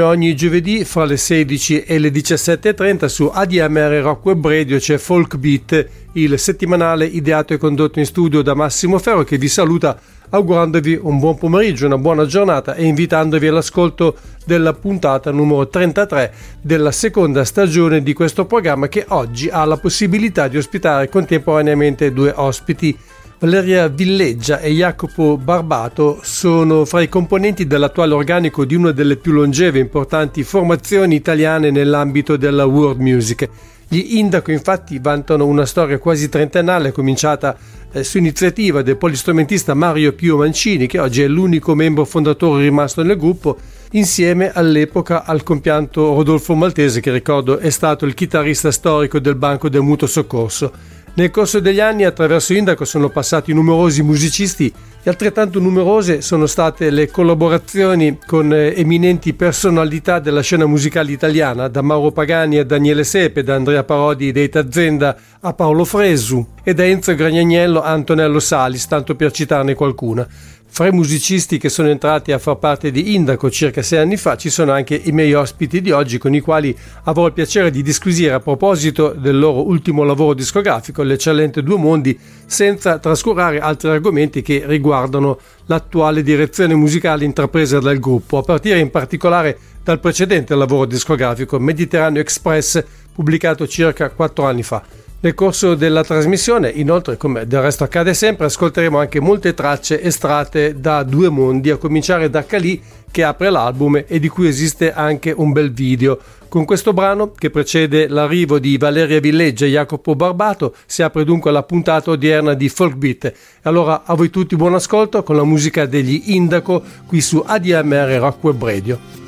come ogni giovedì fra le 16 e le 17.30 su ADMR Rock Web Radio c'è Folk Beat, il settimanale ideato e condotto in studio da Massimo Ferro che vi saluta augurandovi un buon pomeriggio, una buona giornata e invitandovi all'ascolto della puntata numero 33 della seconda stagione di questo programma che oggi ha la possibilità di ospitare contemporaneamente due ospiti Valeria Villeggia e Jacopo Barbato sono fra i componenti dell'attuale organico di una delle più longeve e importanti formazioni italiane nell'ambito della world music. Gli Indaco infatti vantano una storia quasi trentennale cominciata eh, su iniziativa del polistrumentista Mario Pio Mancini che oggi è l'unico membro fondatore rimasto nel gruppo insieme all'epoca al compianto Rodolfo Maltese che ricordo è stato il chitarrista storico del Banco del Mutuo Soccorso. Nel corso degli anni attraverso Indaco sono passati numerosi musicisti e altrettanto numerose sono state le collaborazioni con eh, eminenti personalità della scena musicale italiana, da Mauro Pagani a Daniele Sepe, da Andrea Parodi dei Tazzenda a Paolo Fresu e da Enzo Gragnagnello a Antonello Salis, tanto per citarne qualcuna. Fra i musicisti che sono entrati a far parte di Indaco circa sei anni fa ci sono anche i miei ospiti di oggi con i quali avrò il piacere di disquisire a proposito del loro ultimo lavoro discografico, l'eccellente Due Mondi, senza trascurare altri argomenti che riguardano l'attuale direzione musicale intrapresa dal gruppo, a partire in particolare dal precedente lavoro discografico Mediterraneo Express pubblicato circa quattro anni fa. Nel corso della trasmissione, inoltre, come del resto accade sempre, ascolteremo anche molte tracce estratte da Due Mondi, a cominciare da Cali che apre l'album e di cui esiste anche un bel video. Con questo brano, che precede l'arrivo di Valeria Villeggia e Jacopo Barbato, si apre dunque la puntata odierna di Folk Beat. Allora a voi tutti buon ascolto con la musica degli Indaco qui su ADMR Rock Web Radio.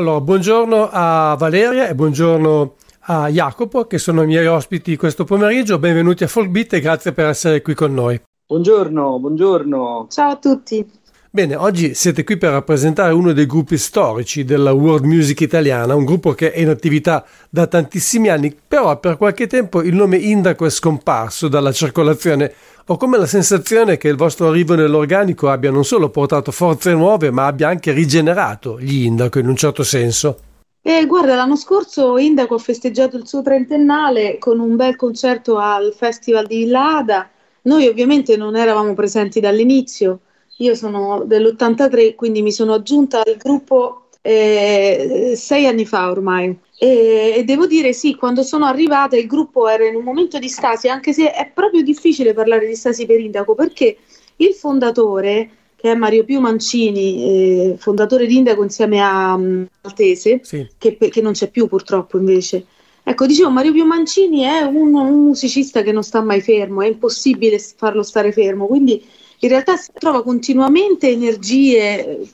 Allora, buongiorno a Valeria e buongiorno a Jacopo che sono i miei ospiti questo pomeriggio. Benvenuti a Folkbeat e grazie per essere qui con noi. Buongiorno, buongiorno. Ciao a tutti. Bene, oggi siete qui per rappresentare uno dei gruppi storici della world music italiana, un gruppo che è in attività da tantissimi anni, però per qualche tempo il nome Indaco è scomparso dalla circolazione. Ho come la sensazione che il vostro arrivo nell'organico abbia non solo portato forze nuove, ma abbia anche rigenerato gli Indaco in un certo senso. Eh, guarda, l'anno scorso Indaco ha festeggiato il suo trentennale con un bel concerto al Festival di Villa Ada. Noi ovviamente non eravamo presenti dall'inizio io sono dell'83, quindi mi sono aggiunta al gruppo eh, sei anni fa ormai. E, e, devo dire sì, quando sono arrivata il gruppo era in un momento di stasi, anche se è proprio difficile parlare di stasi per Indaco, perché il fondatore, che è Mario Più Mancini, eh, fondatore di Indaco insieme a um, Maltese, sì. che, che, non c'è più purtroppo invece. Ecco, dicevo, Mario Più Mancini è un, un musicista che non sta mai fermo, è impossibile farlo stare fermo, quindi in realtà si trova continuamente energie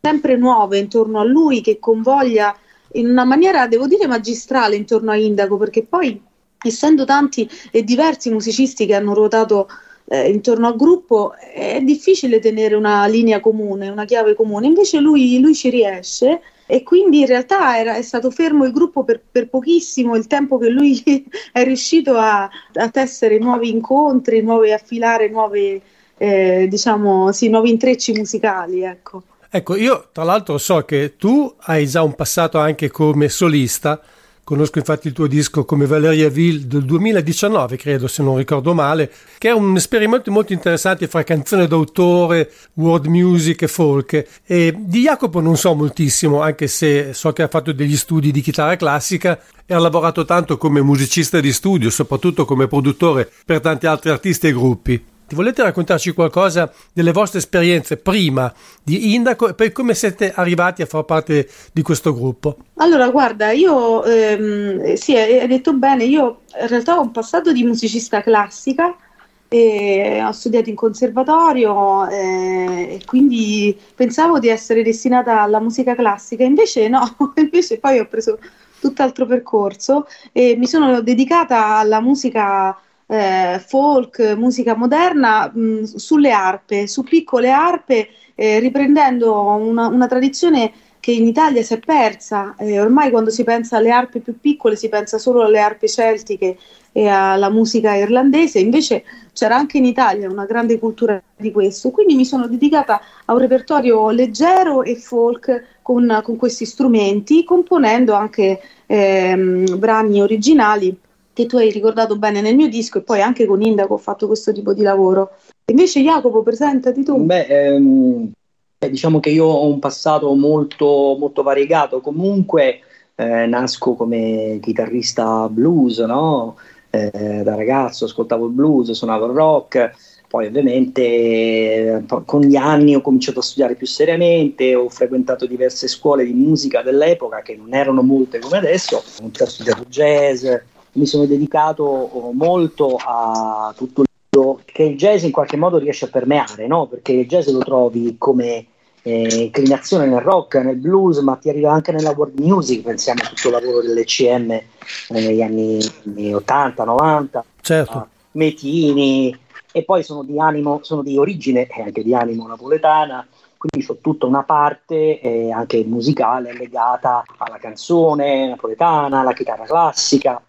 sempre nuove intorno a lui che convoglia in una maniera, devo dire, magistrale intorno a Indaco, perché poi essendo tanti e diversi musicisti che hanno ruotato eh, intorno al gruppo, è difficile tenere una linea comune, una chiave comune. Invece lui, lui ci riesce e quindi in realtà era, è stato fermo il gruppo per, per, pochissimo il tempo che lui è riuscito a, a tessere nuovi incontri, nuove, a filare nuove eh, diciamo, sì, nuovi intrecci musicali, ecco. Ecco, io tra l'altro so che tu hai già un passato anche come solista, conosco infatti il tuo disco come Valeria Ville del 2019, credo se non ricordo male, che è un esperimento molto interessante fra canzone d'autore, world music e folk. E di Jacopo non so moltissimo, anche se so che ha fatto degli studi di chitarra classica e ha lavorato tanto come musicista di studio, soprattutto come produttore per tanti altri artisti e gruppi. Ti volete raccontarci qualcosa delle vostre esperienze prima di Indaco e poi come siete arrivati a far parte di questo gruppo? Allora, guarda, io ehm, sì, hai detto bene, io in realtà ho un passato di musicista classica. Ho studiato in conservatorio eh, e quindi pensavo di essere destinata alla musica classica, invece no, invece poi ho preso tutt'altro percorso e mi sono dedicata alla musica eh, folk, musica moderna mh, sulle arpe, su piccole arpe, eh, riprendendo una, una, tradizione che in Italia si è persa. Eh, ormai quando si pensa alle arpe più piccole si pensa solo alle arpe celtiche e alla musica irlandese, invece c'era anche in Italia una grande cultura di questo. Quindi mi sono dedicata a un repertorio leggero e folk con, con questi strumenti, componendo anche ehm, brani originali che tu hai ricordato bene nel mio disco e poi anche con Indaco ho fatto questo tipo di lavoro. Invece Jacopo, presentati tu. Beh, ehm, diciamo che io ho un passato molto, molto variegato, comunque eh, nasco come chitarrista blues, no? eh, da ragazzo ascoltavo il blues, suonavo il rock, poi ovviamente eh, con gli anni ho cominciato a studiare più seriamente, ho frequentato diverse scuole di musica dell'epoca che non erano molte come adesso, ho studiato jazz, mi sono dedicato molto a tutto il che il jazz in qualche modo riesce a permeare, no? perché il jazz lo trovi come eh, inclinazione nel rock, nel blues, ma ti arriva anche nella world music, pensiamo a tutto il lavoro dell'ECM eh, negli anni 80, 90, certo. Metini, e poi sono di animo, sono di origine e anche di animo napoletana, quindi ho tutta una parte eh, anche musicale legata alla canzone napoletana, alla chitarra classica,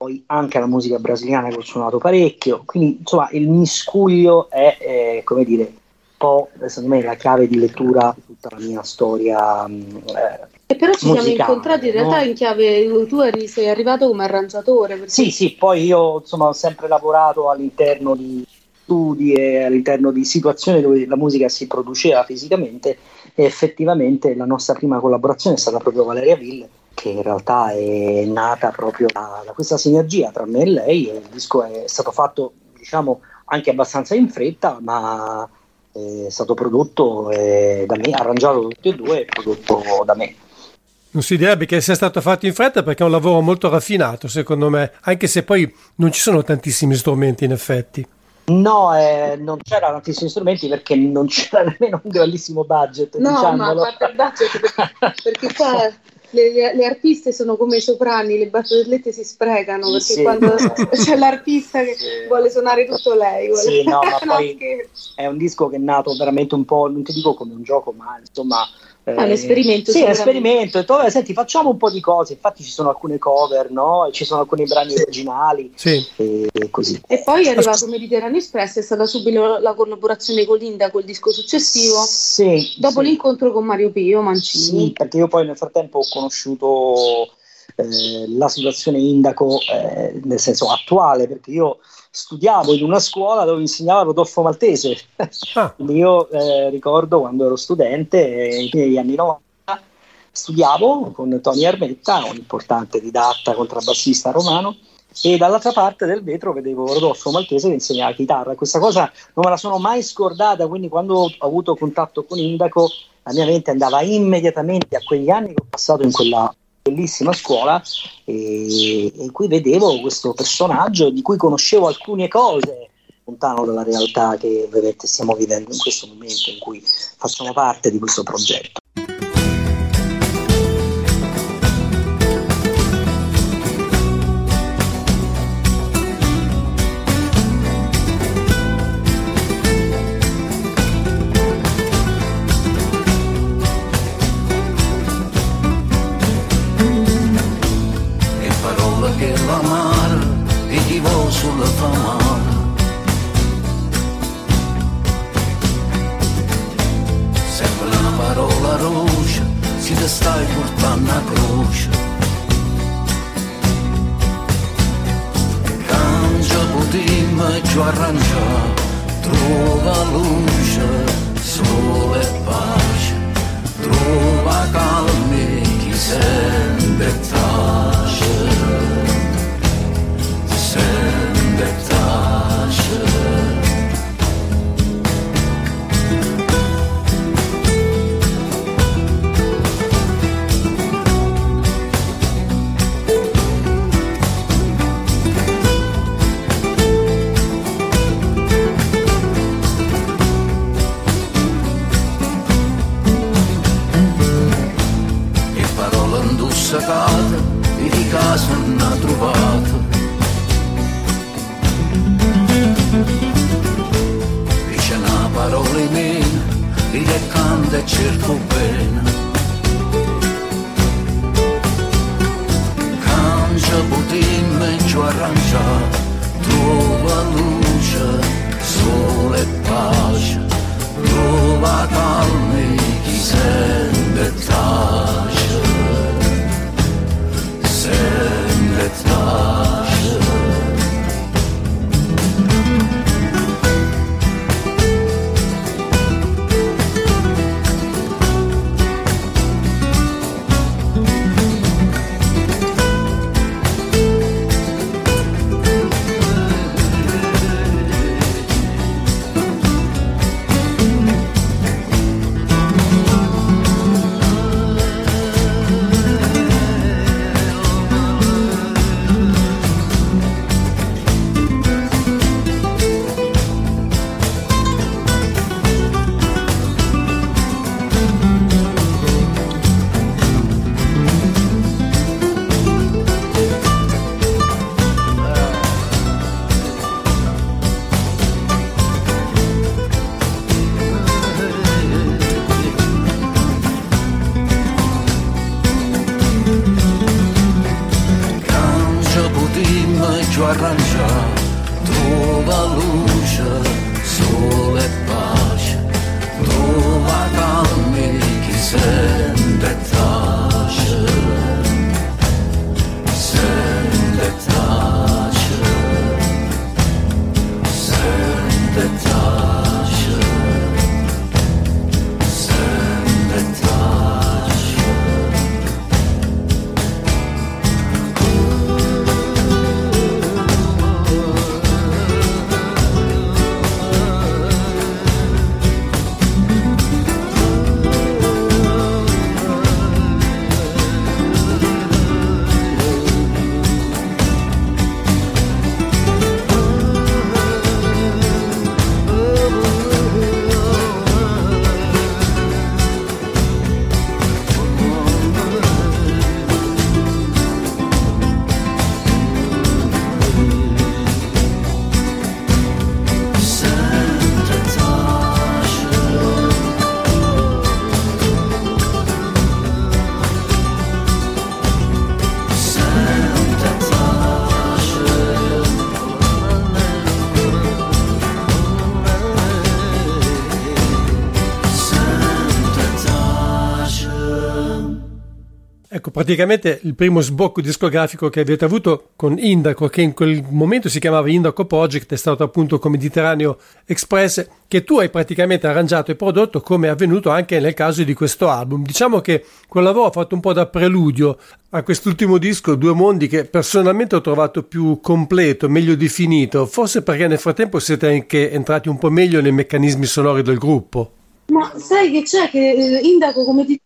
poi anche la musica brasiliana che ho suonato parecchio, quindi insomma il miscuglio è, eh, come dire, un po' secondo me la chiave di lettura di tutta la mia storia. Mm, eh, e però ci musicale, siamo incontrati in realtà no? in chiave, tu eri, sei arrivato come arrangiatore. Perché... Sì, sì, poi io insomma ho sempre lavorato all'interno di studi e all'interno di situazioni dove la musica si produceva fisicamente e effettivamente la nostra prima collaborazione è stata proprio Valeria Ville che in realtà è nata proprio da, da questa sinergia tra me e lei. il disco è stato fatto, diciamo, anche abbastanza in fretta, ma è stato prodotto eh, da me, arrangiato tutti e due e prodotto da me. Non si direbbe che sia stato fatto in fretta perché è un lavoro molto raffinato, secondo me, anche se poi non ci sono tantissimi strumenti in effetti. No, eh, non c'erano tantissimi strumenti perché non c'era nemmeno un grandissimo budget. No, diciamolo. ma a parte il budget, perché, perché qua le, le, artiste sono come i soprani, le barzellette si sprecano perché sì. quando c'è l'artista che sì. vuole suonare tutto lei. Vuole... Sì, no, ma poi è un disco che è nato veramente un po', non ti dico come un gioco, ma insomma è un esperimento. Sì, è un esperimento. E detto, senti, facciamo un po' di cose. Infatti, ci sono alcune cover, no? Ci sono alcuni brani originali. Sì. E così. E poi è arrivato Mediterraneo Express, è stata subito la collaborazione con Linda col disco successivo. Sì. Dopo sì. l'incontro con Mario Pio Mancini. Sì, perché io poi nel frattempo ho conosciuto eh, la situazione Indaco, eh, nel senso attuale, perché io studiavo in una scuola dove insegnava Rodolfo Maltese. Ah. io eh, ricordo quando ero studente, eh, negli anni 90, studiavo con Tony Armetta, un importante didatta contrabbassista romano, e dall'altra parte del vetro vedevo Rodolfo Maltese che insegnava chitarra. Questa cosa non me la sono mai scordata, quindi quando ho avuto contatto con Indaco la mia mente andava immediatamente a quegli anni che ho passato in quella bellissima scuola e, in cui vedevo questo personaggio di cui conoscevo alcune cose lontano dalla realtà che ovviamente stiamo vivendo in questo momento in cui facciamo parte di questo progetto. barranco praticamente il primo sbocco discografico che avete avuto con Indaco, che in quel momento si chiamava Indaco Project, è stato appunto con Mediterraneo Express, che tu hai praticamente arrangiato e prodotto come è avvenuto anche nel caso di questo album. Diciamo che quel lavoro ha fatto un po' da preludio a quest'ultimo disco, Due Mondi, che personalmente ho trovato più completo, meglio definito, forse perché nel frattempo siete anche entrati un po' meglio nei meccanismi sonori del gruppo. Ma sai che c'è che eh, Indaco, come ti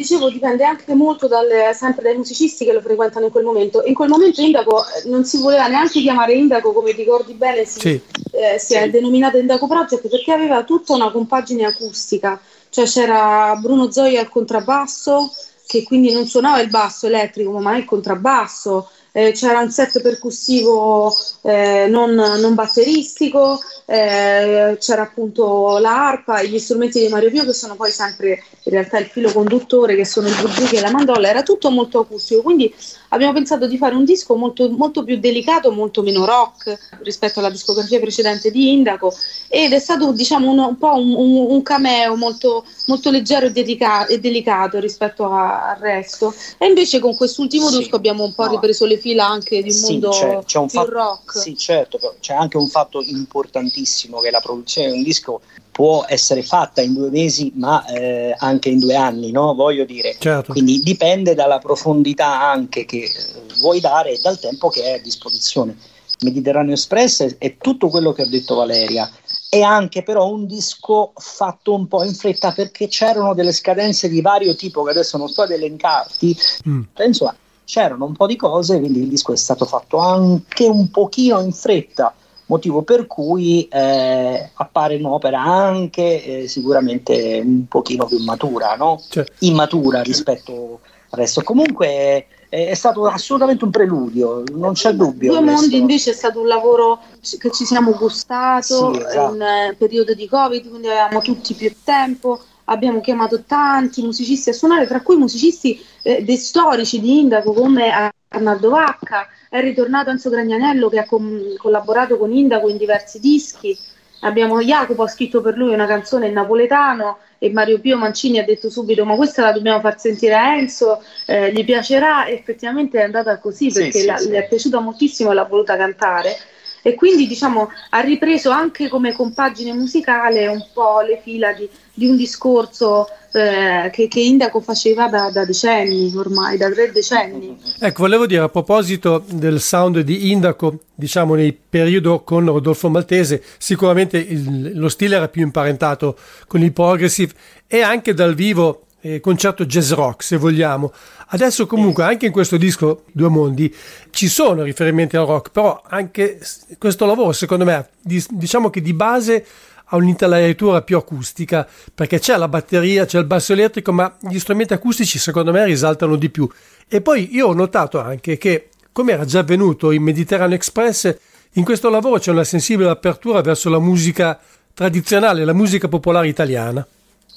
dicevo, dipende anche molto dalle, sempre dai musicisti che lo frequentano in quel momento. In quel momento Indaco eh, non si voleva neanche chiamare Indaco, come ricordi bene, si, sì. eh, si è denominato Indaco Project perché aveva tutta una compagine acustica. Cioè c'era Bruno Zoia al contrabbasso, che quindi non suonava il basso elettrico, ma il contrabbasso. Eh, c'era un set percussivo eh, non, non, batteristico, eh, c'era appunto l'arpa e gli strumenti di Mario Pio che sono poi sempre in realtà il filo conduttore che sono il buzuki e la mandola, era tutto molto acustico, quindi abbiamo pensato di fare un disco molto, molto più delicato, molto meno rock rispetto alla discografia precedente di Indaco ed è stato diciamo un, un po' un, un, un cameo molto, molto leggero e, dedica- e delicato rispetto a, al resto. E invece con quest'ultimo sì, disco abbiamo un po' no. ripreso le fila anche di un sì, mondo c'è, c'è un più fatto, rock. Sì certo, c'è anche un fatto importantissimo che la produzione di un disco può essere fatta in due mesi ma eh, anche in due anni, no? voglio dire. Certo. Quindi dipende dalla profondità anche che eh, vuoi dare e dal tempo che è a disposizione. Mediterraneo Express è, è tutto quello che ha detto Valeria, è anche però un disco fatto un po' in fretta perché c'erano delle scadenze di vario tipo che adesso non sto ad elencarti, mm. penso c'erano un po' di cose, quindi il disco è stato fatto anche un pochino in fretta motivo per cui eh, appare un'opera anche eh, sicuramente un pochino più matura, no? Certo. immatura rispetto al resto. Comunque è stato assolutamente un preludio, non c'è dubbio. Due Mondi invece è stato un lavoro che ci siamo gustato sì, esatto. in eh, periodo di Covid, quindi avevamo tutti più tempo, abbiamo chiamato tanti musicisti a suonare, tra cui musicisti eh, dei storici di Indaco come Arnaldo Vacca, è ritornato Enzo Gragnanello che ha com- collaborato con Indaco in diversi dischi. Abbiamo Jacopo ha scritto per lui una canzone in napoletano e Mario Pio Mancini ha detto subito ma questa la dobbiamo far sentire a Enzo, eh, gli piacerà. E effettivamente è andata così perché sì, la, sì, gli è piaciuta moltissimo e l'ha voluta cantare e quindi diciamo ha ripreso anche come compagine musicale un po' le fila di, di un discorso eh, che, che, Indaco faceva da, da, decenni ormai, da tre decenni. Ecco, volevo dire a proposito del sound di Indaco, diciamo nel periodo con Rodolfo Maltese, sicuramente il, lo stile era più imparentato con il progressive e anche dal vivo eh, concerto jazz rock se vogliamo. Adesso comunque anche in questo disco Due Mondi ci sono riferimenti al rock, però anche questo lavoro secondo me diciamo che di base ha un'intelaiatura più acustica perché c'è la batteria, c'è il basso elettrico, ma gli strumenti acustici secondo me risaltano di più. E poi io ho notato anche che, come era già avvenuto in Mediterraneo Express, in questo lavoro c'è una sensibile apertura verso la musica tradizionale, la musica popolare italiana.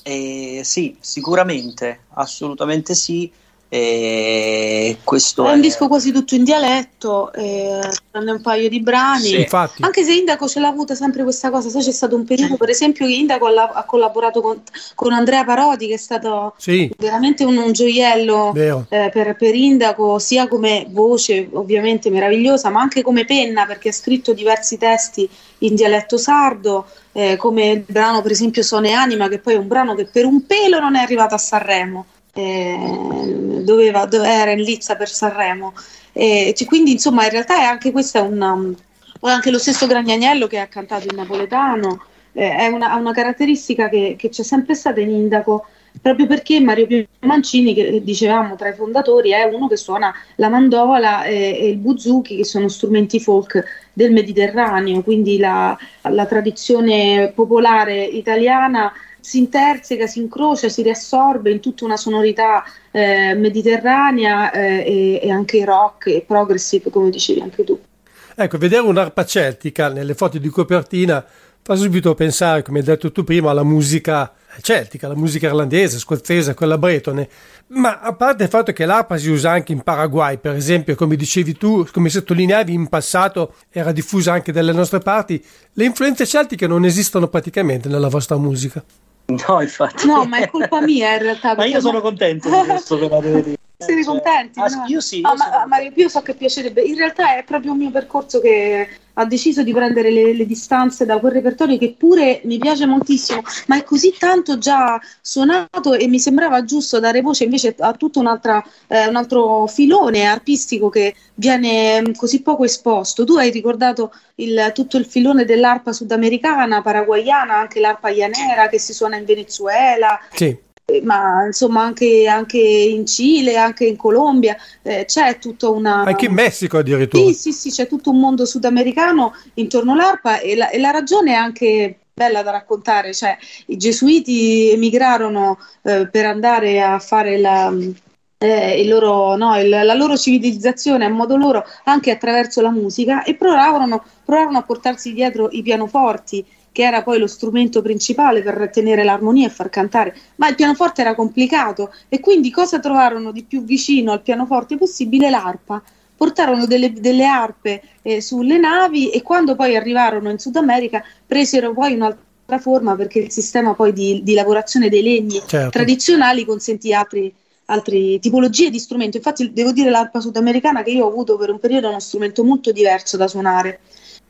Eh, sì, sicuramente, assolutamente sì. E questo è un è... disco quasi tutto in dialetto, eh, un paio di brani. Sì, Anche se Indaco ce l'ha avuta sempre questa cosa, sai, c'è stato un periodo, per esempio, che Indaco ha, collaborato con, con, Andrea Parodi, che è stato sì. veramente un, un gioiello eh, per, per, Indaco, sia come voce ovviamente meravigliosa, ma anche come penna, perché ha scritto diversi testi in dialetto sardo. Eh, come il brano per esempio Sone Anima, che poi è un brano che per un pelo non è arrivato a Sanremo eh, doveva, dove era in lizza per Sanremo. Eh, quindi insomma in realtà è anche questa una, anche lo stesso Gragnaniello che ha cantato in napoletano, eh, è una, una caratteristica che, che, c'è sempre stata in Indaco, proprio perché Mario Pio Mancini, che dicevamo tra i fondatori, è uno che suona la mandola e, e il buzuki, che sono strumenti folk del Mediterraneo, quindi la, la tradizione popolare italiana si interseca, si incrocia, si riassorbe in tutta una sonorità eh, mediterranea eh, e, e, anche rock e progressive, come dicevi anche tu. Ecco, vedere un'arpa celtica nelle foto di copertina fa subito pensare, come hai detto tu prima, alla musica celtica, la musica irlandese, scozzese, quella bretone. Ma a parte il fatto che l'arpa si usa anche in Paraguay, per esempio, come dicevi tu, come sottolineavi in passato, era diffusa anche dalle nostre parti, le influenze celtiche non esistono praticamente nella vostra musica. No, infatti. No, ma è colpa mia in realtà. ma io sono contento di questo, però devo dire. Siete cioè, contenti? Ah, no? Io sì. Io ah, ma, Mario Pio so che piacerebbe. In realtà è proprio un mio percorso che ha deciso di prendere le, le, distanze da quel repertorio che pure mi piace moltissimo, ma è così tanto già suonato e mi sembrava giusto dare voce invece a tutto eh, un altro filone artistico che viene mm, così poco esposto. Tu hai ricordato il, tutto il filone dell'arpa sudamericana, paraguayana, anche l'arpa ianera che si suona in Venezuela. Sì. Eh, ma insomma anche, anche, in Cile, anche in Colombia, eh, c'è tutta una... Anche in Messico addirittura. Sì, sì, sì, c'è tutto un mondo sudamericano intorno all'arpa e la, e la ragione è anche bella da raccontare, cioè i gesuiti emigrarono eh, per andare a fare la, eh, loro, no, il, la loro civilizzazione a modo loro anche attraverso la musica e provarono, provarono a portarsi dietro i pianoforti che era poi lo strumento principale per tenere l'armonia e far cantare, ma il pianoforte era complicato e quindi cosa trovarono di più vicino al pianoforte possibile? L'arpa. Portarono delle, delle arpe eh, sulle navi e quando poi arrivarono in Sud America presero poi un'altra forma perché il sistema poi di, di lavorazione dei legni certo. tradizionali consentì altri, altre tipologie di strumento. Infatti, devo dire l'arpa sudamericana che io ho avuto per un periodo è uno strumento molto diverso da suonare.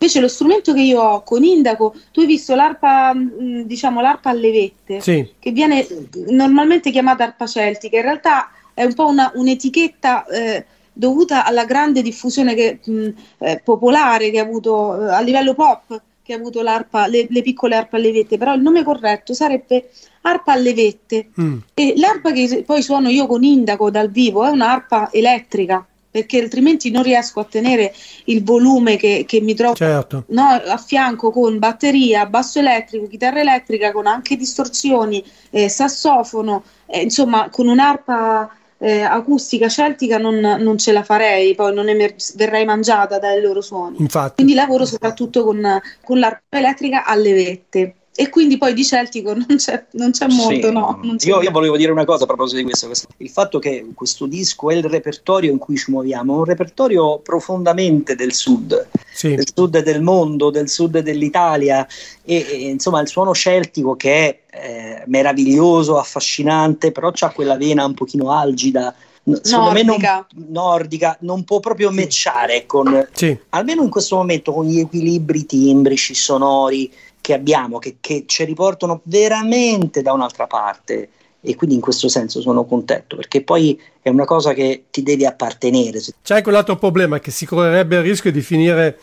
Invece lo strumento che io ho con Indaco, tu hai visto l'arpa, mm, diciamo l'arpa a levette, sì. che viene normalmente chiamata arpa celtica, in realtà è un po' una, un'etichetta eh, dovuta alla grande diffusione che, mh, mm, eh, popolare che ha avuto eh, a livello pop, che ha avuto l'arpa, le, le, piccole arpa a levette, però il nome corretto sarebbe arpa a levette. Mm. E l'arpa che poi suono io con Indaco dal vivo è un'arpa elettrica perché altrimenti non riesco a tenere il volume che, che mi trovo certo. no, a fianco con batteria, basso elettrico, chitarra elettrica, con anche distorsioni, eh, sassofono, eh, insomma con un'arpa eh, acustica celtica non, non, ce la farei, poi non emer- verrei mangiata dai loro suoni. Infatti. Quindi lavoro soprattutto con, con l'arpa elettrica alle vette e quindi poi di Celtico non c'è, non c'è molto, sì. no. C'è io, io, volevo dire una cosa a proposito di questo, questo, il fatto che questo disco è il repertorio in cui ci muoviamo, è un repertorio profondamente del sud, sì. del sud del mondo, del sud dell'Italia e, e insomma il suono celtico che è eh, meraviglioso, affascinante, però ha quella vena un pochino algida, secondo nordica. me non, nordica non può proprio matchare con sì. almeno in questo momento con gli equilibri timbrici sonori che abbiamo, che, che ci riportano veramente da un'altra parte e quindi in questo senso sono contento perché poi è una cosa che ti devi appartenere. C'è quell'altro problema che si correrebbe il rischio di finire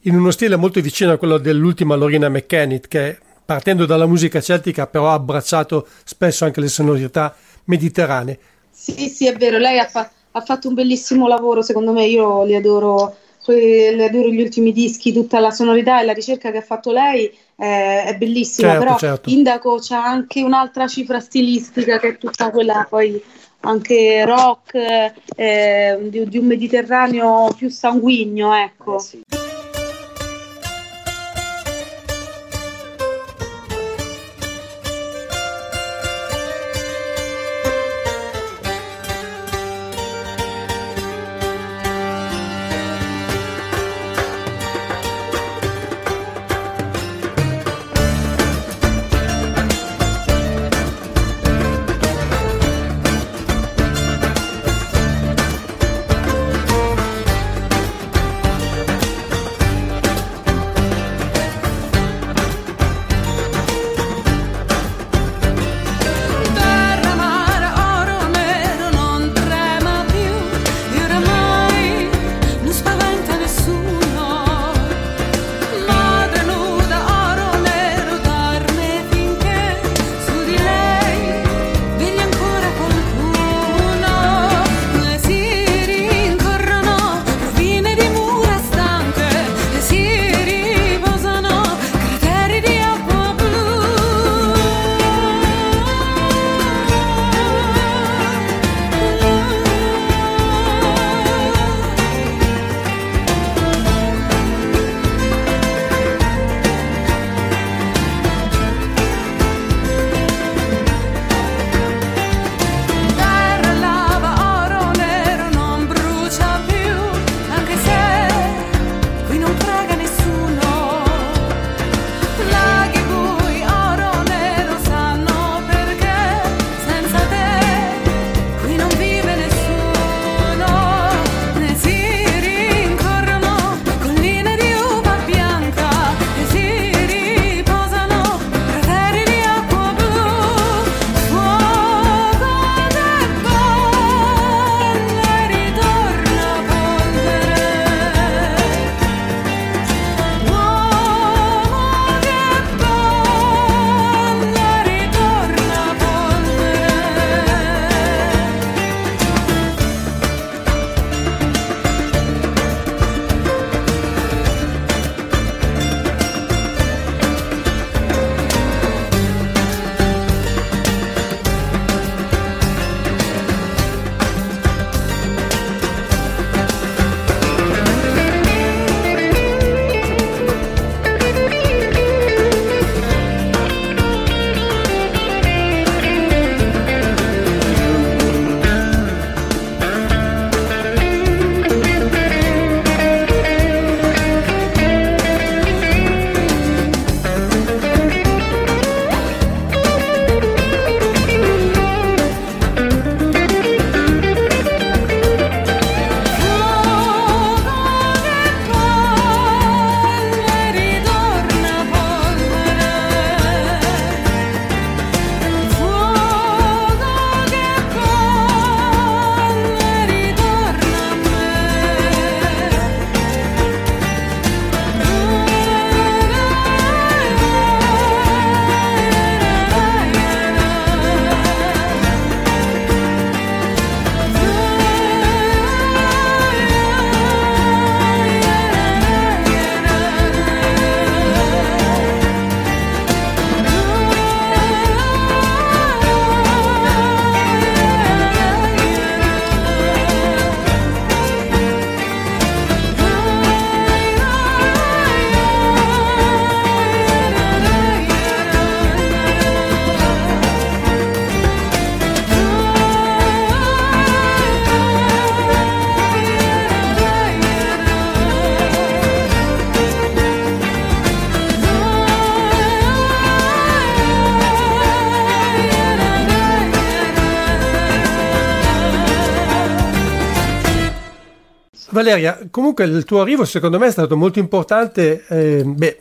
in uno stile molto vicino a quello dell'ultima Lorina McKennitt che partendo dalla musica celtica però ha abbracciato spesso anche le sonorità mediterranee. Sì, sì, è vero, lei ha, fa- ha fatto un bellissimo lavoro, secondo me io li adoro le adoro gli ultimi dischi, tutta la sonorità e la ricerca che ha fatto lei eh, è bellissima, certo, però certo. Indaco c'ha anche un'altra cifra stilistica che è tutta quella poi anche rock eh, di, di, un Mediterraneo più sanguigno, ecco. Eh sì. Valeria, comunque il tuo arrivo secondo me è stato molto importante eh, beh,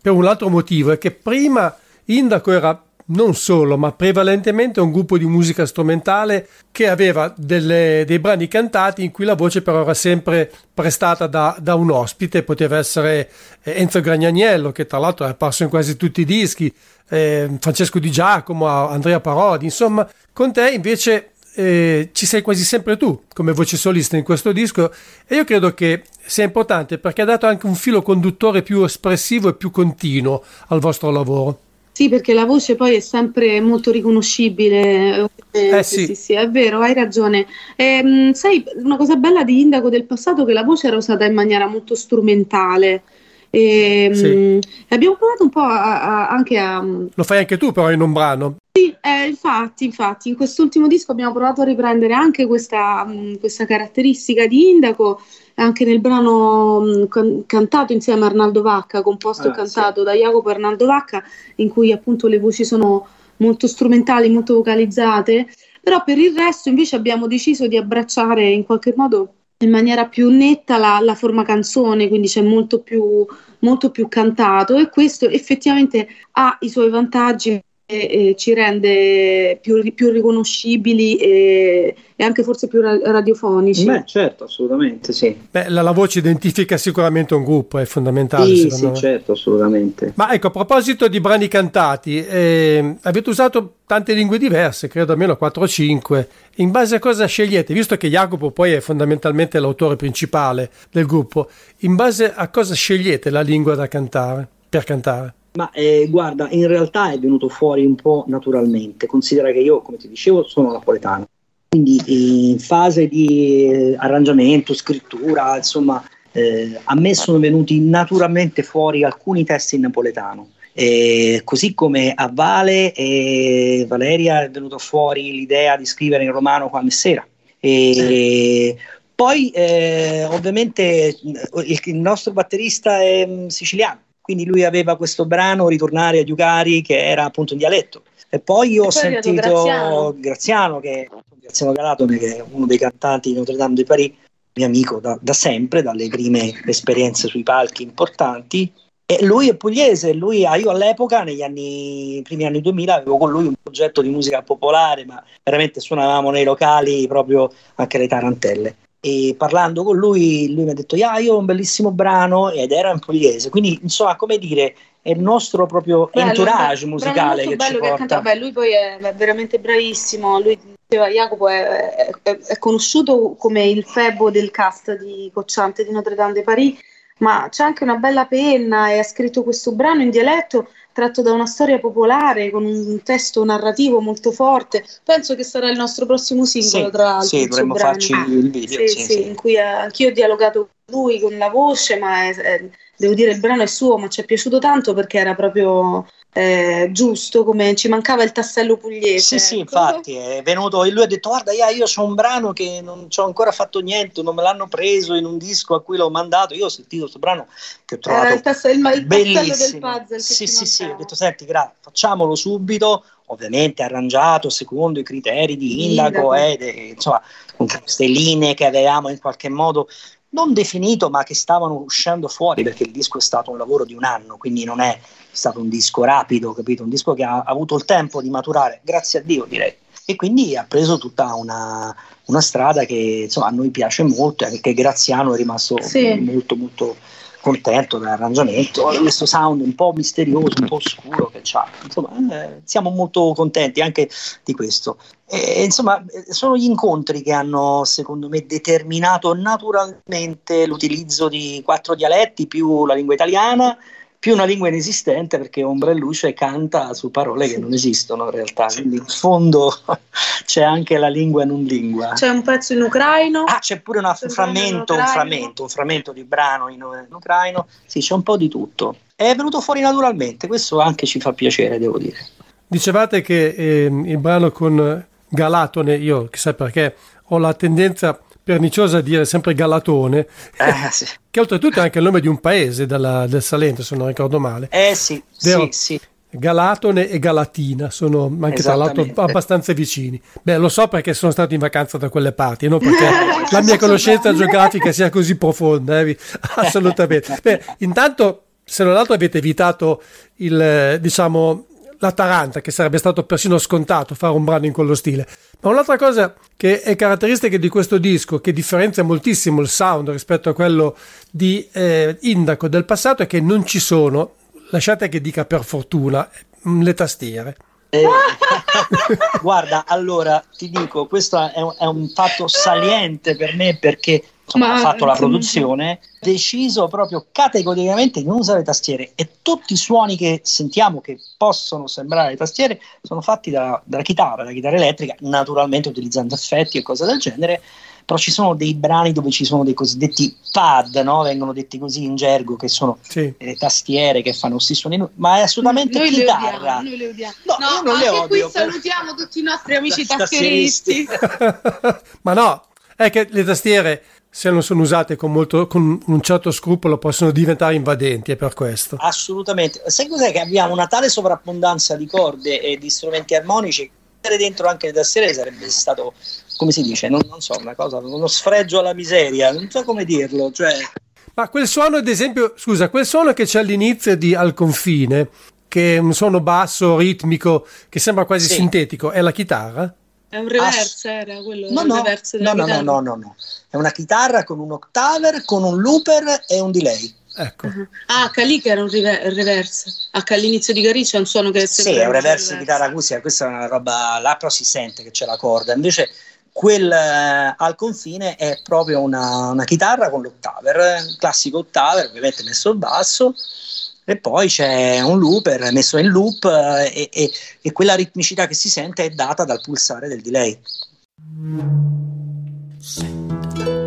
per un altro motivo, è che prima Indaco era non solo, ma prevalentemente un gruppo di musica strumentale che aveva delle, dei brani cantati in cui la voce però era sempre prestata da, da un ospite, poteva essere eh, Enzo Gragnaniello, che tra l'altro è apparso in quasi tutti i dischi, eh, Francesco Di Giacomo, Andrea Parodi, insomma, con te invece eh, ci sei quasi sempre tu come voce solista in questo disco e io credo che sia importante perché ha dato anche un filo conduttore più espressivo e più continuo al vostro lavoro. Sì, perché la voce poi è sempre molto riconoscibile. Eh, sì. sì, sì, è vero, hai ragione. Ehm, sai, una cosa bella di Indaco del passato è che la voce era usata in maniera molto strumentale. E, sì. mh, abbiamo provato un po' a, a, anche a. Lo fai anche tu, però, in un brano. Sì, eh, infatti, infatti, in quest'ultimo disco abbiamo provato a riprendere anche questa, mh, questa caratteristica di Indaco anche nel brano mh, can- cantato insieme a Arnaldo Vacca, composto ah, e cantato sì. da Jacopo Arnaldo Vacca, in cui appunto le voci sono molto strumentali, molto vocalizzate, però per il resto invece abbiamo deciso di abbracciare in qualche modo in maniera più netta la, la forma canzone, quindi c'è molto più, molto più cantato e questo effettivamente ha i suoi vantaggi e, ci rende più, più riconoscibili e, e, anche forse più radiofonici. Beh, certo, assolutamente sì. Beh, la, la, voce identifica sicuramente un gruppo, è fondamentale. Sì, sì, me. certo, assolutamente. Ma ecco, a proposito di brani cantati, eh, avete usato tante lingue diverse, credo almeno 4 o 5. In base a cosa scegliete? Visto che Jacopo poi è fondamentalmente l'autore principale del gruppo, in base a cosa scegliete la lingua da cantare, per cantare? Ma eh, guarda, in realtà è venuto fuori un po' naturalmente. Considera che io, come ti dicevo, sono napoletano. Quindi in fase di eh, arrangiamento, scrittura, insomma, eh, a me sono venuti naturalmente fuori alcuni testi in napoletano. Eh, così come a Vale e Valeria è venuta fuori l'idea di scrivere in romano qua a Messera. E poi eh, ovviamente il, nostro batterista è mm, siciliano, quindi lui aveva questo brano Ritornare a Giugari che era appunto in dialetto. E poi io ho sentito Graziano, Graziano che Graziano Galatone, che è uno dei cantanti di Notre Dame de Paris, mio amico da, da sempre, dalle prime esperienze sui palchi importanti. E lui è pugliese, lui, ah, io all'epoca, negli anni, primi anni 2000, avevo con lui un progetto di musica popolare, ma veramente suonavamo nei locali proprio anche le tarantelle e parlando con lui, lui mi ha detto, yeah, io ho un bellissimo brano ed era in pugliese, quindi insomma, come dire, è il nostro proprio bello, entourage bello, musicale che ci porta. Che Beh, lui poi è, è, veramente bravissimo, lui diceva, Jacopo è, è, è, conosciuto come il febo del cast di Cocciante di Notre Dame de Paris, ma c'è anche una bella penna e ha scritto questo brano in dialetto tratto da una storia popolare con un testo narrativo molto forte. Penso che sarà il nostro prossimo singolo, sì, tra l'altro. Sì, dovremmo farci ah, il video. Sì, sì, in cui anch'io ho dialogato con lui con la voce, ma è, è, devo dire il brano è suo, ma ci è piaciuto tanto perché era proprio eh, giusto, come ci mancava il tassello pugliese. Sì, sì, ecco. infatti è venuto e lui ha detto guarda io, ho un brano che non ci ho ancora fatto niente, non me l'hanno preso in un disco a cui l'ho mandato, io ho sentito questo brano che ho trovato il, tass- il, bellissimo. del puzzle. Sì, sì, sì, ho detto senti, gra- facciamolo subito, ovviamente arrangiato secondo i criteri di Indaco, ed, insomma, con queste linee che avevamo in qualche modo non definito, ma che stavano uscendo fuori perché il disco è stato un lavoro di un anno, quindi non è stato un disco rapido, capito? Un disco che ha avuto il tempo di maturare, grazie a Dio direi. E quindi ha preso tutta una, una strada che insomma, a noi piace molto e che Graziano è rimasto sì. molto molto contento dell'arrangiamento, questo sound un po' misterioso, un po' oscuro che c'ha. Insomma, eh, siamo molto contenti anche di questo. E, insomma, sono gli incontri che hanno, secondo me, determinato naturalmente l'utilizzo di quattro dialetti più la lingua italiana più una lingua inesistente perché Ombrelluce canta su parole che non esistono in realtà, quindi in fondo c'è anche la lingua non lingua. C'è un pezzo in ucraino. Ah, c'è pure una, un, frammento, un, frammento, un frammento di brano in, in ucraino, sì, c'è un po' di tutto. È venuto fuori naturalmente, questo anche ci fa piacere, devo dire. Dicevate che eh, il brano con Galatone, io chissà perché ho la tendenza perniciosa dire sempre Galatone, eh, sì. che oltretutto è anche il nome di un paese della, del Salento, se non ricordo male. Eh sì, Vero? sì, sì. Galatone e Galatina sono anche tra l'altro abbastanza vicini. Beh, lo so perché sono stato in vacanza da quelle parti, non perché la mia conoscenza geografica sia così profonda, eh? assolutamente. Beh, intanto, se non altro avete evitato il, diciamo, la Taranta, che sarebbe stato persino scontato fare un brano in quello stile. Ma un'altra cosa che è caratteristica di questo disco, che differenzia moltissimo il sound rispetto a quello di eh, Indaco del passato, è che non ci sono lasciate che dica per fortuna, le tastiere. Eh, guarda, allora ti dico, questo è un, è un fatto saliente per me perché insomma, ha fatto la produzione, deciso proprio categoricamente di non usare le tastiere e tutti i suoni che sentiamo che possono sembrare tastiere sono fatti dalla, dalla chitarra, la chitarra elettrica, naturalmente utilizzando effetti e cose del genere però ci sono dei brani dove ci sono dei cosiddetti pad, no? vengono detti così in gergo, che sono sì. le tastiere che fanno questi suoni, ma è assolutamente noi chitarra. Le odiamo, noi le odiamo. No, no le odio. Qui salutiamo tutti i nostri amici tastieristi. ma no, è che le tastiere se non sono usate con, molto, con, un certo scrupolo possono diventare invadenti, è per questo. Assolutamente. Sai cos'è? Che abbiamo una tale sovrabbondanza di corde e di strumenti armonici che dentro anche le tastiere sarebbe stato come si dice, non, non, so, una cosa, uno sfregio alla miseria, non so come dirlo, cioè... Ma quel suono, ad esempio, scusa, quel suono che c'è all'inizio di Al confine, che è un suono basso, ritmico, che sembra quasi sì. sintetico, è la chitarra? È un reverse, Ass- era quello? No, no, no, no, no, no, no, no, è una chitarra con un octaver, con un looper e un delay. Ecco. Uh-huh. Ah, Calì che era un river- reverse. Anche all'inizio di Cariccia è un suono che... Sì, è un reverse di chitarra acustica, questa è una roba, là però si sente che c'è la corda, invece quel eh, al confine è proprio una, una chitarra con l'ottaver, un classico ottaver, ovviamente messo il basso, e poi c'è un looper messo in loop eh, e, e, e, quella ritmicità che si sente è data dal pulsare del delay. Sì.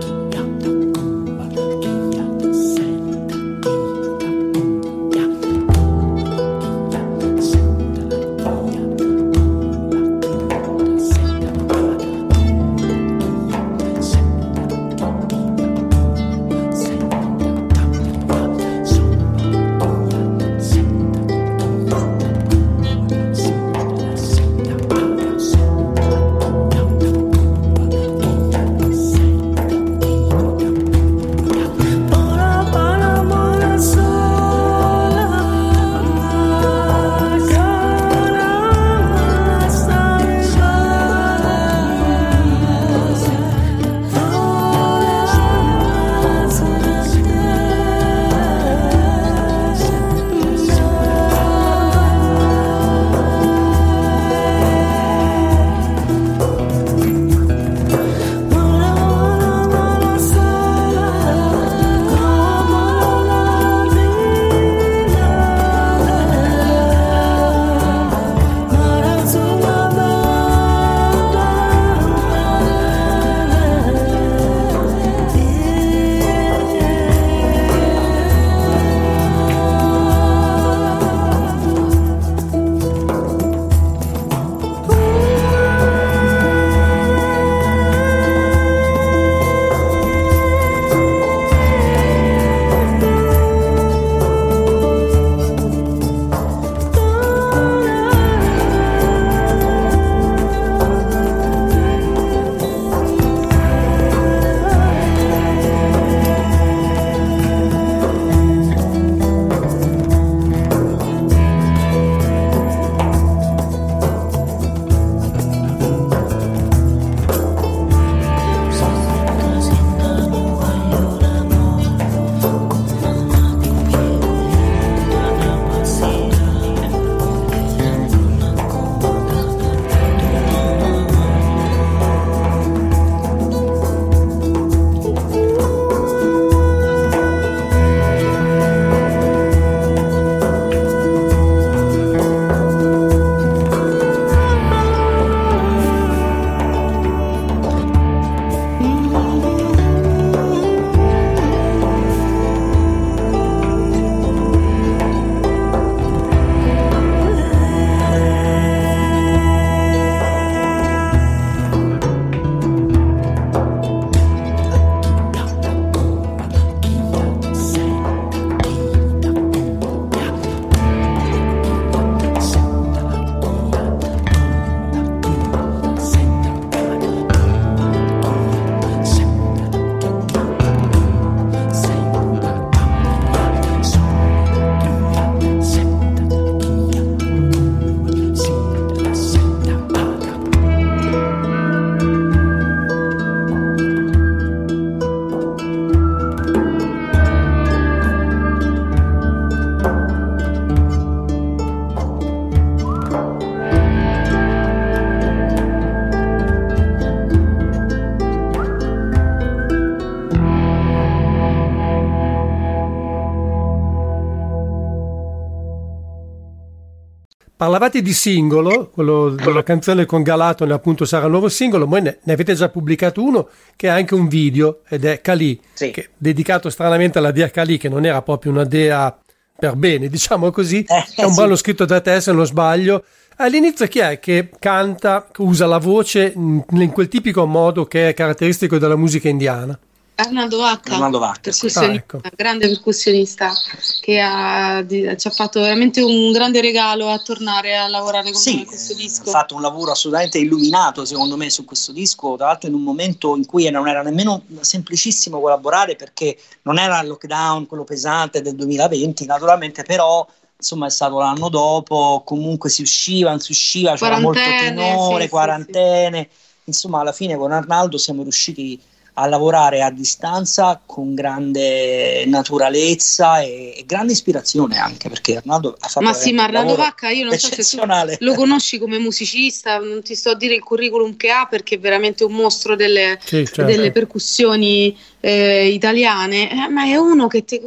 Parlavate di singolo, quello della canzone con Galatone appunto sarà il nuovo singolo, voi ne, ne, avete già pubblicato uno che è anche un video ed è Cali, sì. dedicato stranamente alla Dea Cali che non era proprio una dea per bene, diciamo così, eh, è un sì. scritto da te se non sbaglio. All'inizio chi è che canta, usa la voce in quel tipico modo che è caratteristico della musica indiana? Arnaldo Vacca, Arnaldo Vacca percussionista, ah, ecco. grande percussionista che ha, ci ha fatto veramente un grande regalo a tornare a lavorare con sì, questo disco. Ha fatto un lavoro assolutamente illuminato secondo me su questo disco, tra l'altro in un momento in cui non era nemmeno semplicissimo collaborare perché non era il lockdown, quello pesante del 2020 naturalmente, però insomma è stato l'anno dopo, comunque si usciva, non si usciva, c'era molto tenore, sì, quarantene, sì, insomma alla fine con Arnaldo siamo riusciti a lavorare a distanza con grande naturalezza e, e grande ispirazione anche perché Arnaldo ha fatto ma sì ma Arnaldo Vacca io non so se lo conosci come musicista non ti sto a dire il curriculum che ha perché è veramente un mostro delle, sì, certo. delle percussioni eh, italiane eh, ma è uno che ti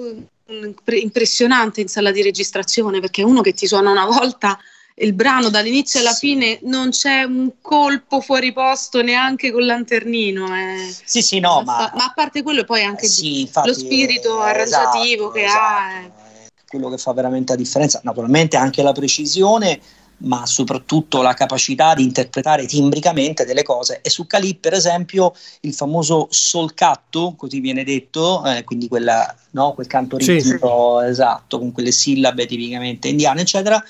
impressionante in sala di registrazione perché è uno che ti suona una volta il brano dall'inizio alla sì. fine non c'è un colpo fuori posto neanche con lanternino. Eh. Sì, sì, no, ma, ma, a parte quello poi anche sì, infatti, lo spirito arrangiativo esatto, che esatto. ha. Eh. Quello che fa veramente la differenza, naturalmente anche la precisione, ma soprattutto la capacità di interpretare timbricamente delle cose. E su Calì, per esempio, il famoso solcatto, così viene detto, eh, quindi quella, no, quel canto ritmico sì. esatto, con quelle sillabe tipicamente indiane, eccetera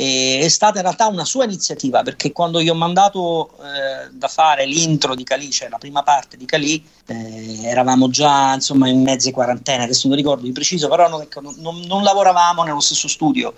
e è stata in realtà una sua iniziativa perché quando gli ho mandato eh, da fare l'intro di Cali, cioè la prima parte di Cali, eh, eravamo già insomma in mezze quarantena, adesso non ricordo di preciso, però non, ecco, non, non lavoravamo nello stesso studio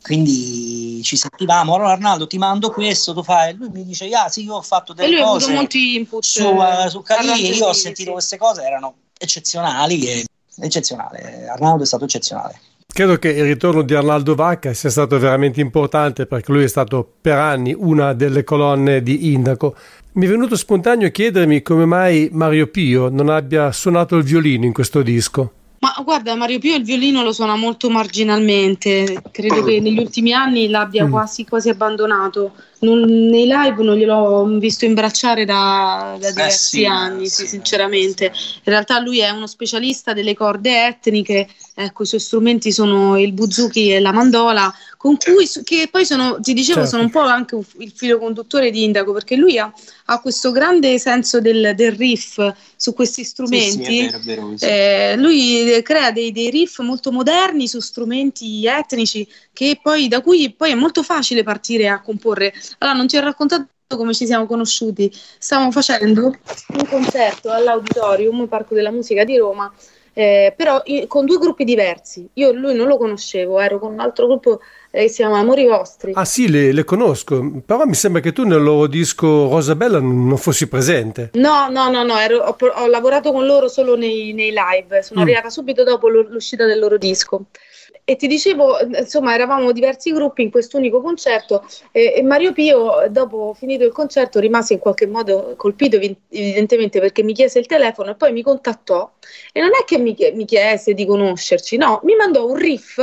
quindi ci sentivamo allora Arnaldo ti mando questo tu fai lui mi dice ah sì io ho fatto delle cose molti input su, uh, su Cali io ho sentito sì. queste cose erano eccezionali e, eccezionale Arnaldo è stato eccezionale Credo che il ritorno di Arnaldo Vacca sia stato veramente importante perché lui è stato per anni una delle colonne di Indaco. Mi è venuto spontaneo chiedermi come mai Mario Pio non abbia suonato il violino in questo disco. Ma guarda, Mario Pio il violino lo suona molto marginalmente, credo che negli ultimi anni l'abbia mm. quasi, quasi abbandonato non, nei live non gliel'ho visto imbracciare da, da eh diversi eh sì, anni, sì, sinceramente. In realtà lui è uno specialista delle corde etniche, ecco, i suoi strumenti sono il buzuki e la mandola, con cui, che poi sono, ti dicevo, certo. sono un po' anche il filo conduttore di Indaco, perché lui ha, ha questo grande senso del, del, riff su questi strumenti. Sì, è vero, è vero, eh, lui crea dei, dei riff molto moderni su strumenti etnici che poi, da cui poi è molto facile partire a comporre. Allora, non ti ho raccontato come ci siamo conosciuti. Stavamo facendo un concerto all'Auditorium, Parco della Musica di Roma, eh, però con due gruppi diversi. Io lui non lo conoscevo, ero con un altro gruppo eh, che si chiama Amori Vostri. Ah sì, le, le, conosco, però mi sembra che tu nel loro disco Rosabella non fossi presente. No, no, no, no ero, ho, ho, lavorato con loro solo nei, nei live, sono mm. arrivata subito dopo l'uscita del loro disco e ti dicevo, insomma, eravamo diversi gruppi in quest'unico concerto eh, e Mario Pio, dopo finito il concerto, rimase in qualche modo colpito, evidentemente, perché mi chiese il telefono e poi mi contattò. E non è che mi, mi chiese di conoscerci, no, mi mandò un riff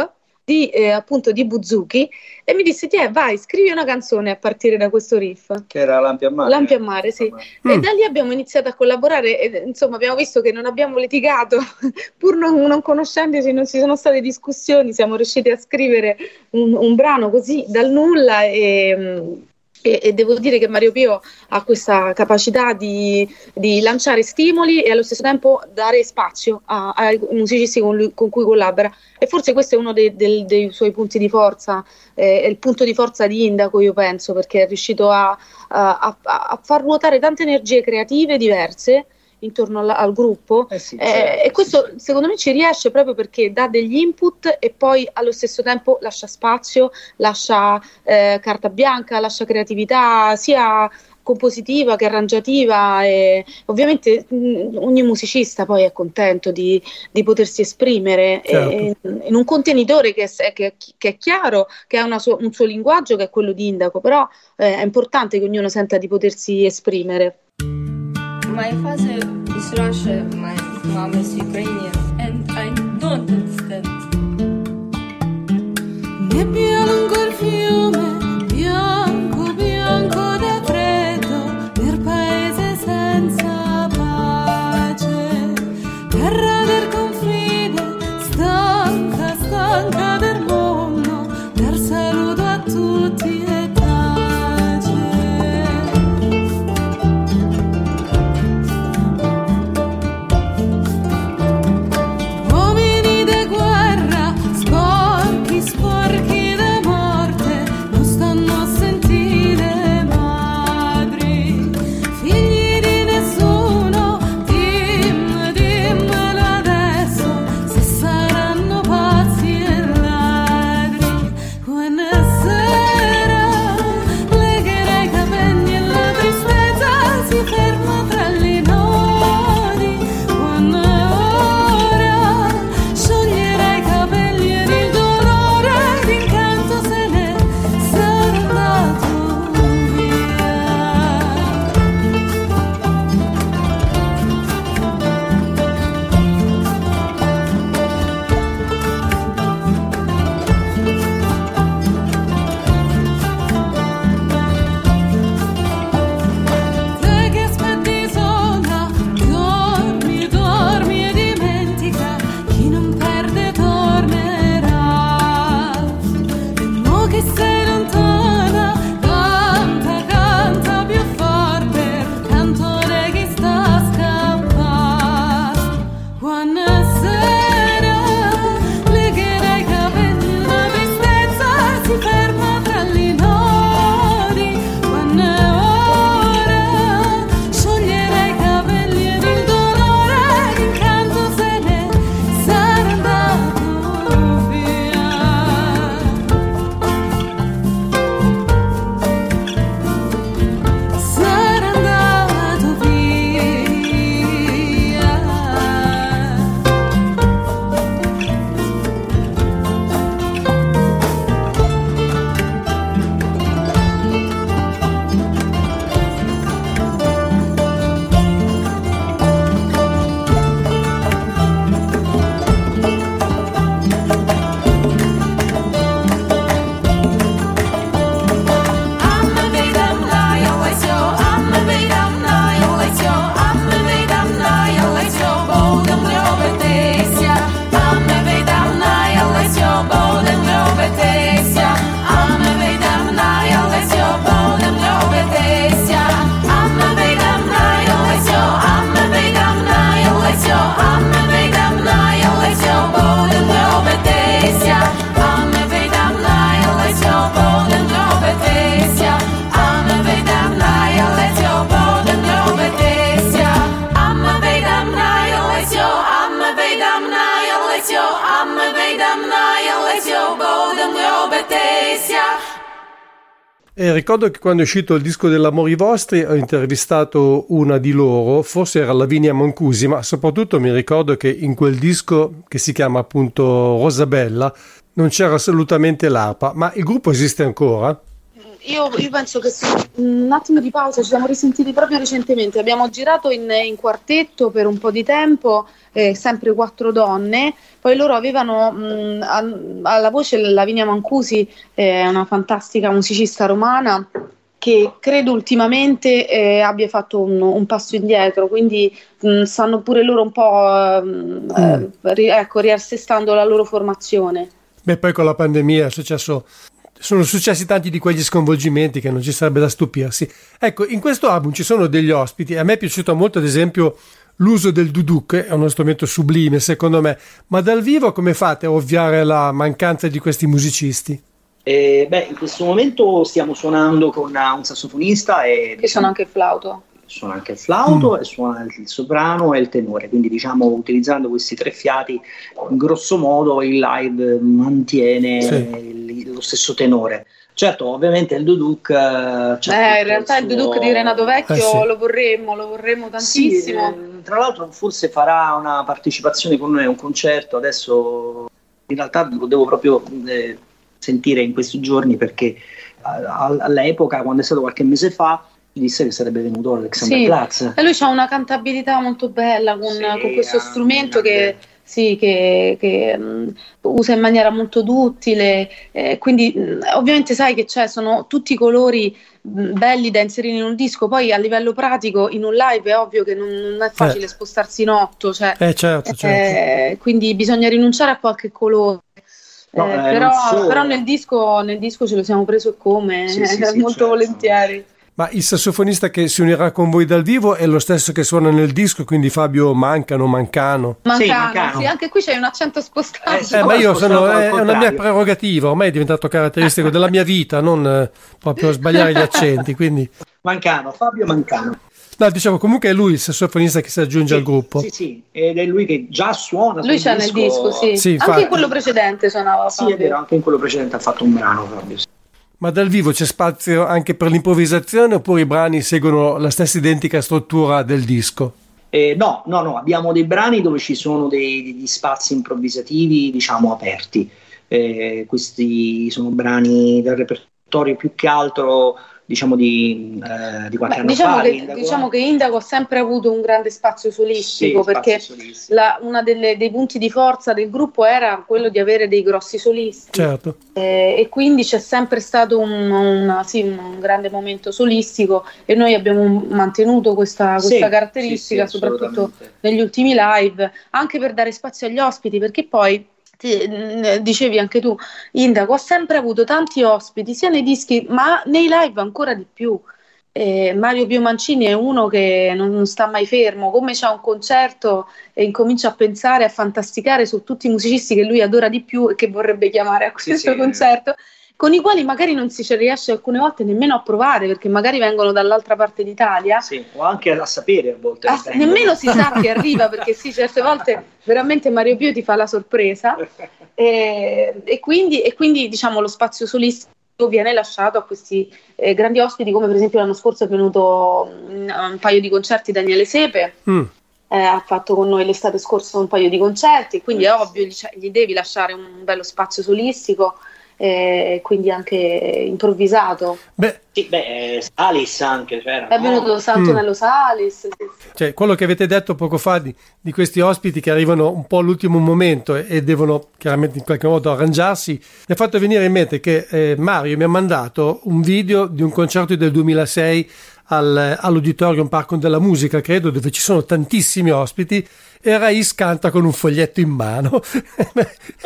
di, eh, appunto di Buzuki e mi disse Tiè, vai scrivi una canzone a partire da questo riff. Che era Lampi a Mare. Lampi a Mare sì. Mm. e da lì abbiamo iniziato a collaborare e insomma abbiamo visto che non abbiamo litigato pur non, non conoscendoci non ci sono state discussioni siamo riusciti a scrivere un, un brano così dal nulla e mm, e, e, devo dire che Mario Pio ha questa capacità di, di, lanciare stimoli e allo stesso tempo dare spazio a, ai musicisti con, lui, con, cui collabora. E forse questo è uno dei, dei, dei suoi punti di forza, eh, è il punto di forza di Indaco io penso perché è riuscito a, a, a far ruotare tante energie creative diverse intorno al, al gruppo eh sì, eh, certo, e questo sì. secondo me ci riesce proprio perché dà degli input e poi allo stesso tempo lascia spazio, lascia eh, carta bianca, lascia creatività sia compositiva che arrangiativa e ovviamente mh, ogni musicista poi è contento di, di potersi esprimere certo. e, in un contenitore che è, che, che è chiaro, che ha suo, un suo linguaggio che è quello di Indaco, però eh, è importante che ognuno senta di potersi esprimere. My father is Russian, my mom is Ukrainian, and I don't understand. Ricordo che quando è uscito il disco dell'Amori Vostri ho intervistato una di loro, forse era Lavinia Mancusi, ma soprattutto mi ricordo che in quel disco che si chiama appunto Rosabella non c'era assolutamente l'arpa, ma il gruppo esiste ancora? Io, io, penso che sia un attimo di pausa, ci siamo risentiti proprio recentemente, abbiamo girato in, in quartetto per un po' di tempo, eh, sempre quattro donne, poi loro avevano mh, alla voce Lavinia Mancusi, eh, una fantastica musicista romana, che credo ultimamente eh, abbia fatto un, un, passo indietro, quindi mh, stanno pure loro un po' mh, mm. eh, ecco, riassestando la loro formazione. Beh, poi con la pandemia è successo sono successi tanti di quegli sconvolgimenti che non ci sarebbe da stupirsi. Ecco, in questo album ci sono degli ospiti, a me è piaciuto molto ad esempio l'uso del duduk, è uno strumento sublime secondo me, ma dal vivo come fate a ovviare la mancanza di questi musicisti? Eh, beh, in questo momento stiamo suonando con un sassofonista e... Che suona anche il flauto suona anche il flauto mm. e suona il soprano e il tenore, quindi diciamo utilizzando questi tre fiati, in grosso modo il live mantiene sì. il, lo stesso tenore. Certo, ovviamente il Duduk. Eh, in realtà il, suo... il Duduk di Renato Vecchio eh, sì. lo vorremmo, lo vorremmo tantissimo. Sì, eh, tra l'altro, forse farà una partecipazione con noi a un concerto. Adesso in realtà lo devo proprio eh, sentire in questi giorni perché all'epoca, quando è stato qualche mese fa, disse che sarebbe venuto Alexander sì. Platz. E lui ha una cantabilità molto bella con, sì, con questo strumento che, sì, che, che um, usa in maniera molto duttile. Eh, quindi, mh, ovviamente, sai che c'è, sono tutti colori mh, belli da inserire in un disco. Poi, a livello pratico, in un live è ovvio che non, non è facile eh. spostarsi in otto. Cioè, eh, certo, certo. Eh, quindi, bisogna rinunciare a qualche colore. No, eh, eh, però, però nel, disco, nel, disco, ce lo siamo preso come sì, sì, molto certo. volentieri. Ma il sassofonista che si unirà con voi dal vivo è lo stesso che suona nel disco, quindi Fabio Mancano, Mancano. Mancano, sì, Mancano. sì anche qui c'è un accento spostato. Eh, sì, eh, ma io sono, è una mia prerogativa, ormai è diventato caratteristico della mia vita, non eh, proprio sbagliare gli accenti. Quindi... Mancano, Fabio Mancano. No, diciamo comunque è lui il sassofonista che si aggiunge sì, al gruppo. Sì, sì, ed è lui che già suona. Lui c'è disco. nel disco, sì. sì anche in quello precedente suonava. Fabio. Sì, è vero, anche in quello precedente ha fatto un brano Fabio. Ma dal vivo c'è spazio anche per l'improvvisazione oppure i brani seguono la stessa identica struttura del disco? Eh, no, no, no, abbiamo dei brani dove ci sono dei, degli spazi improvvisativi, diciamo, aperti. Eh, questi sono brani del repertorio più che altro diciamo di, eh, di qualche Beh, anno diciamo fa. Che, Indago, diciamo che Indago ha sempre avuto un grande spazio solistico sì, perché uno dei punti di forza del gruppo era quello di avere dei grossi solisti certo. eh, e quindi c'è sempre stato un, una, sì, un, grande momento solistico e noi abbiamo mantenuto questa, questa sì, caratteristica sì, soprattutto negli ultimi live anche per dare spazio agli ospiti perché poi Mm, dicevi anche tu, Indaco ha sempre avuto tanti ospiti, sia nei dischi ma nei live ancora di più. Eh, Mario Pio Mancini è uno che non, non sta mai fermo, come c'è un concerto e incomincia a pensare, a fantasticare su tutti i musicisti che lui adora di più e che vorrebbe chiamare a questo sì, sì, concerto con i quali magari non si riesce alcune volte nemmeno a provare perché magari vengono dall'altra parte d'Italia. Sì, o anche a sapere a volte. A, nemmeno si sa che arriva perché sì, certe volte veramente Mario Pio ti fa la sorpresa e, e, quindi, e quindi diciamo lo spazio solistico viene lasciato a questi eh, grandi ospiti come per esempio l'anno scorso è venuto mm, un paio di concerti Daniele Sepe. Mm. Eh, ha fatto con noi l'estate scorsa un paio di concerti, quindi è ovvio, gli, gli devi lasciare un bello spazio solistico eh, quindi anche improvvisato. Beh, sì, beh, Salis anche c'era. È venuto Santonello mm. Salis. Sì. Cioè, quello che avete detto poco fa di, di, questi ospiti che arrivano un po' all'ultimo momento e, e, devono chiaramente in qualche modo arrangiarsi, mi ha fatto venire in mente che eh, Mario mi ha mandato un video di un concerto del 2006 al, all'Auditorium Parco della Musica, credo, dove ci sono tantissimi ospiti e Raiz canta con un foglietto in mano.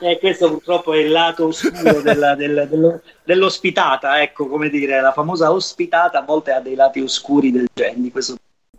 eh, questo purtroppo è il lato oscuro della, della, dello, dell'ospitata, ecco come dire, la famosa ospitata a volte ha dei lati oscuri del genere. Questo...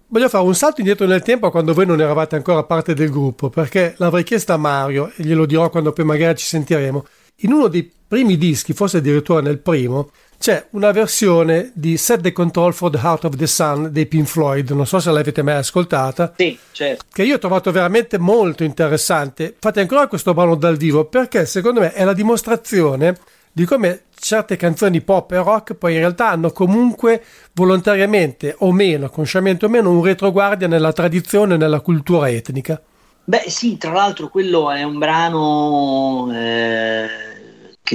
Voglio fare un salto indietro nel tempo quando voi non eravate ancora parte del gruppo, perché l'avrei chiesto a Mario, e glielo dirò quando poi magari ci sentiremo. In uno dei primi dischi, forse addirittura nel primo, c'è una versione di Set the Control for the Heart of the Sun dei Pink Floyd, non so se l'avete mai ascoltata. Sì, certo. Che io ho trovato veramente molto interessante. Fate ancora questo brano dal vivo perché secondo me è la dimostrazione di come certe canzoni pop e rock poi in realtà hanno comunque volontariamente o meno, consciamente o meno, un retroguardia nella tradizione e nella cultura etnica. Beh sì, tra l'altro quello è un brano eh,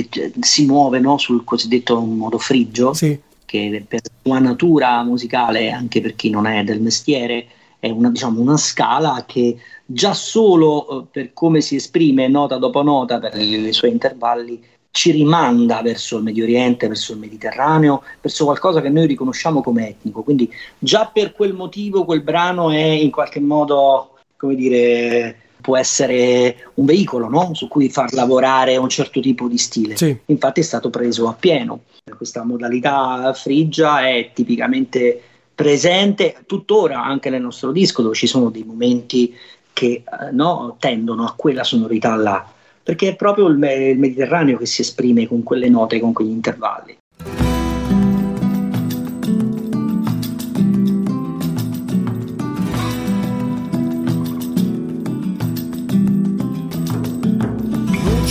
che si muove no, sul cosiddetto modo frigio, sì. che per sua natura musicale, anche per chi non è del mestiere, è una, diciamo, una scala che già solo eh, per come si esprime nota dopo nota per i suoi intervalli ci rimanda verso il Medio Oriente, verso il Mediterraneo, verso qualcosa che noi riconosciamo come etnico. Quindi già per quel motivo quel brano è in qualche modo, come dire, può essere un veicolo no? su cui far lavorare un certo tipo di stile. Sì. Infatti è stato preso a pieno. Questa modalità frigia è tipicamente presente tuttora anche nel nostro disco dove ci sono dei momenti che eh, no, tendono a quella sonorità là perché è proprio il, il Mediterraneo che si esprime con quelle note, con quegli intervalli.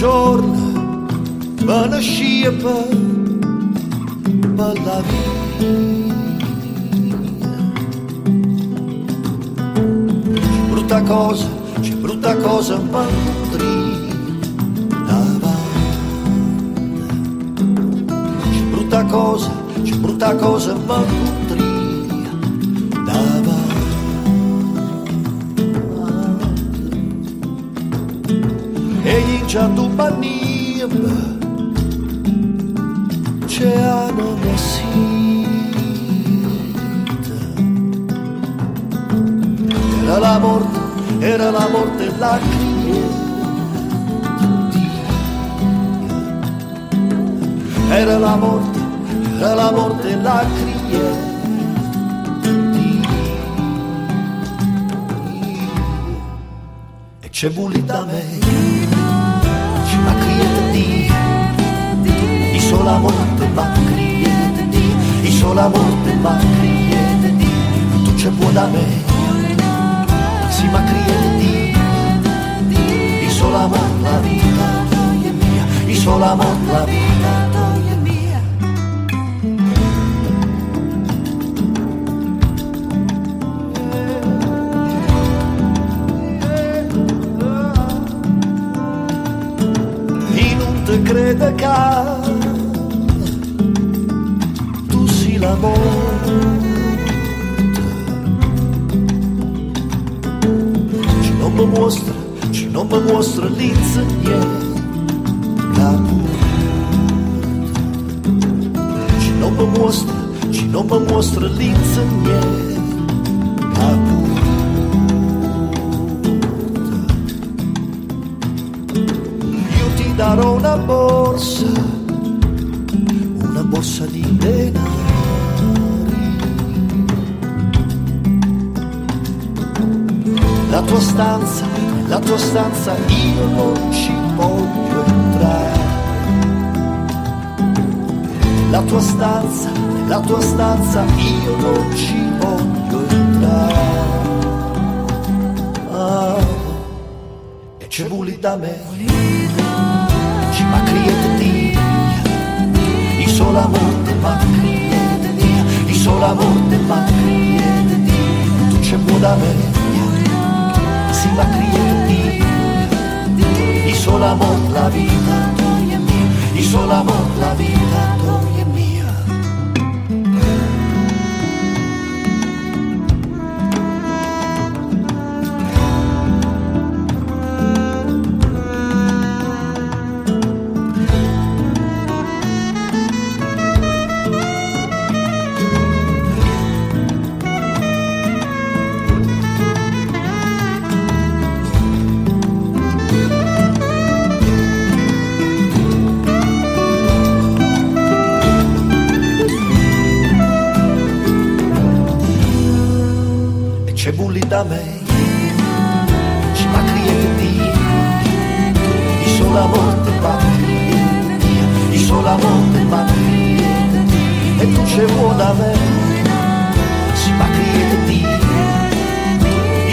Giorno me ne scipa per la vita brutta cosa, c'è brutta cosa ma brutta cosa, c'è brutta cosa ma Tu banniba c'è hanno Era la morte, era la morte la crieta era la morte tra la morte la crieta. E c'è volita me, di sola morte ma crieta di, di sola morte ma crieta di, tu c'è buona da me, si ma crieta di, di sola morte la vita, di sola morte la vita. crede che l'amore. Ci non mi mostra, ci non mi mostra l'insegnante. Ci non mi mostra, ci non mi mostra l'insegnante. darò una borsa, una borsa di denari. Tua stanza, la tua stanza io non ci voglio entrare. La tua stanza, la tua stanza io non ci voglio entrare. Ah, e c'è bulli da me ma criete i sola morte ma criete dia, i sola morte ma criete dia, tu c'è buona media, si ma criete dia, i sola morte la vita, i sola morte la vita, da me ci ma crieti i sola morte ma crieti i sola morte ma crieti e tu c'è vuoi da me si ma crieti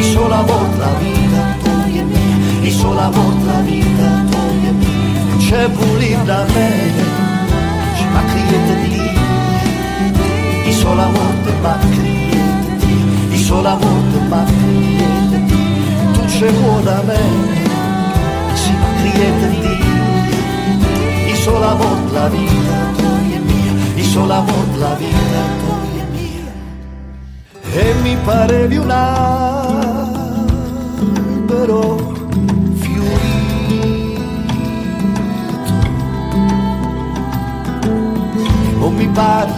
i sola morte la vita tua e mia i sola morte la vita tua e mia c'è pulita da me criete di sola morte ma criete di i sola morte ma criete di tu c'è vuole me si criete di i sola morte la vita tua è mia i sola morte la vita tua è mia e mi parevi un albero o mi pari,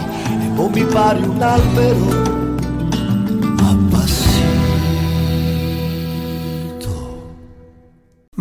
o mi pari un albero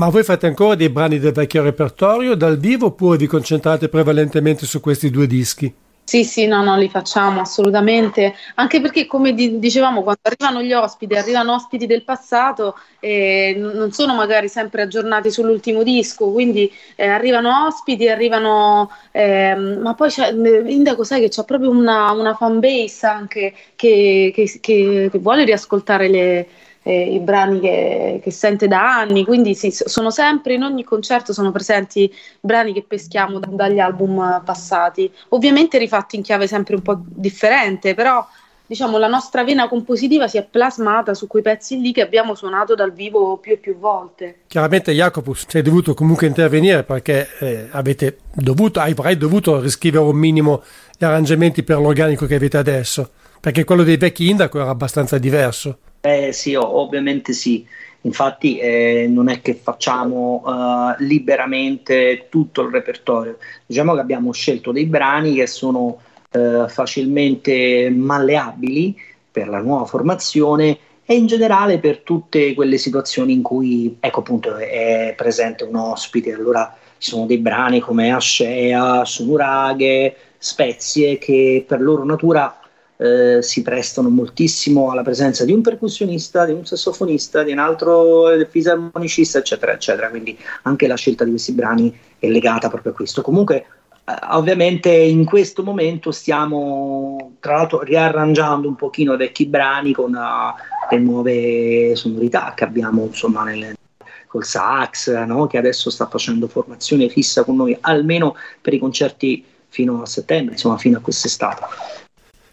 Ma voi fate ancora dei brani del vecchio repertorio dal vivo oppure vi concentrate prevalentemente su questi due dischi? Sì, sì, no, no, li facciamo assolutamente, anche perché come di- dicevamo, quando arrivano gli ospiti, arrivano ospiti del passato, eh, non sono magari sempre aggiornati sull'ultimo disco, quindi eh, arrivano ospiti, arrivano, eh, ma poi c'è, Indaco sai che c'è proprio una, una fan base anche che, che, che, che vuole riascoltare le eh, i brani che, che, sente da anni, quindi sì, sono sempre in ogni concerto sono presenti brani che peschiamo da, dagli album passati, ovviamente rifatti in chiave sempre un po' differente, però diciamo la nostra vena compositiva si è plasmata su quei pezzi lì che abbiamo suonato dal vivo più e più volte. Chiaramente Jacopo sei dovuto comunque intervenire perché eh, avete dovuto, avrai dovuto riscrivere un minimo gli arrangiamenti per l'organico che avete adesso, perché quello dei vecchi Indaco era abbastanza diverso. Eh sì, ovviamente sì. Infatti eh, non è che facciamo uh, liberamente tutto il repertorio, diciamo che abbiamo scelto dei brani che sono uh, facilmente malleabili per la nuova formazione e in generale per tutte quelle situazioni in cui ecco appunto è presente un ospite. Allora ci sono dei brani come Ascea, Sunuraghe, Spezie che per loro natura eh, si prestano moltissimo alla presenza di un percussionista, di un sassofonista, di un altro fisarmonicista, eccetera, eccetera. Quindi anche la scelta di questi brani è legata proprio a questo. Comunque, eh, ovviamente in questo momento stiamo tra l'altro riarrangiando un pochino vecchi brani con uh, le nuove sonorità che abbiamo insomma nelle, col sax, no? che adesso sta facendo formazione fissa con noi, almeno per i concerti fino a settembre, insomma fino a quest'estate.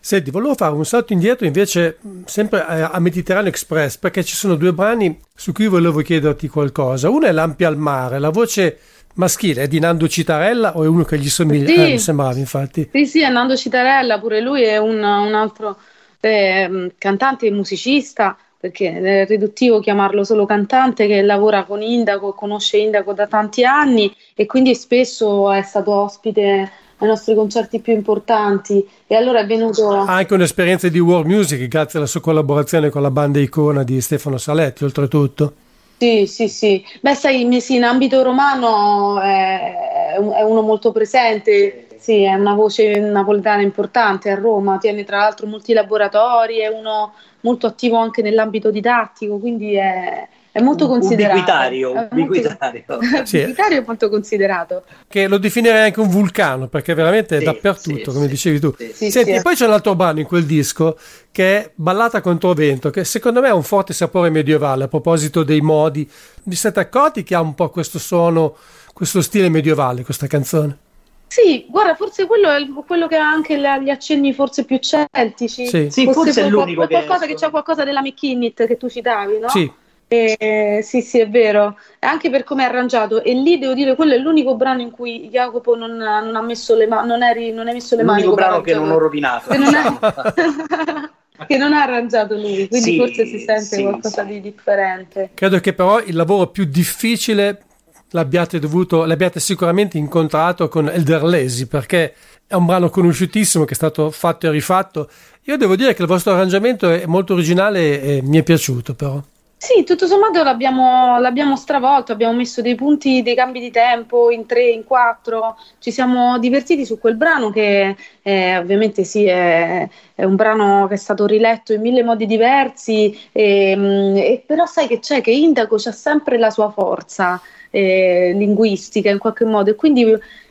Senti, volevo fare un salto indietro invece sempre a Mediterraneo Express perché ci sono due brani su cui volevo chiederti qualcosa. Uno è Lampi al mare, la voce maschile è di Nando Citarella o è uno che gli somiglia? Sì. Eh, mi sembrava infatti. Sì, sì, è Nando Citarella, pure lui è un, un altro eh, cantante e musicista perché è riduttivo chiamarlo solo cantante che lavora con Indaco, conosce Indaco da tanti anni e quindi spesso è stato ospite ai nostri concerti più importanti e allora è venuto... Ha anche un'esperienza di world music grazie alla sua collaborazione con la banda Icona di Stefano Saletti oltretutto. Sì, sì, sì. Beh, sai, sì, in ambito romano è, è uno molto presente, sì, è una voce napoletana importante a Roma, tiene tra l'altro molti laboratori, è uno molto attivo anche nell'ambito didattico, quindi è, è molto considerato. Ubiquitario, ubiquitario. Molto, sì. ubiquitario è molto considerato. Che lo definirei anche un vulcano, perché veramente è sì, dappertutto, sì, come dicevi tu. Senti, e poi c'è un altro brano in quel disco che è Ballata contro vento, che secondo me ha un forte sapore medievale, a proposito dei modi. Vi siete accorti che ha un po' questo suono, questo stile medievale, questa canzone? Sì, guarda, forse quello è quello che ha anche gli accenni forse più celtici. Sì, sì forse, forse è l'unico qualcosa che, che c'è qualcosa della McKinnit che tu citavi, no? Sì. Eh, sì, sì, è vero, anche per come è arrangiato. E lì devo dire, quello è l'unico brano in cui Jacopo non, non ha messo le mani, non, eri, non hai messo le mani. L'unico brano che non ho rovinato. Che non, è... che non ha arrangiato lui, quindi sì, forse si sente sì, qualcosa sì. di differente. Credo che però il lavoro più difficile l'abbiate dovuto, l'abbiate sicuramente incontrato con Elderlesi, perché è un brano conosciutissimo che è stato fatto e rifatto. Io devo dire che il vostro arrangiamento è molto originale e mi è piaciuto però. Sì, tutto sommato l'abbiamo, l'abbiamo, stravolto, abbiamo messo dei punti, dei cambi di tempo in tre, in quattro, ci siamo divertiti su quel brano che eh, ovviamente sì, è, è, un brano che è stato riletto in mille modi diversi, e, mm, e però sai che c'è, che Indaco c'ha sempre la sua forza eh, linguistica in qualche modo. E quindi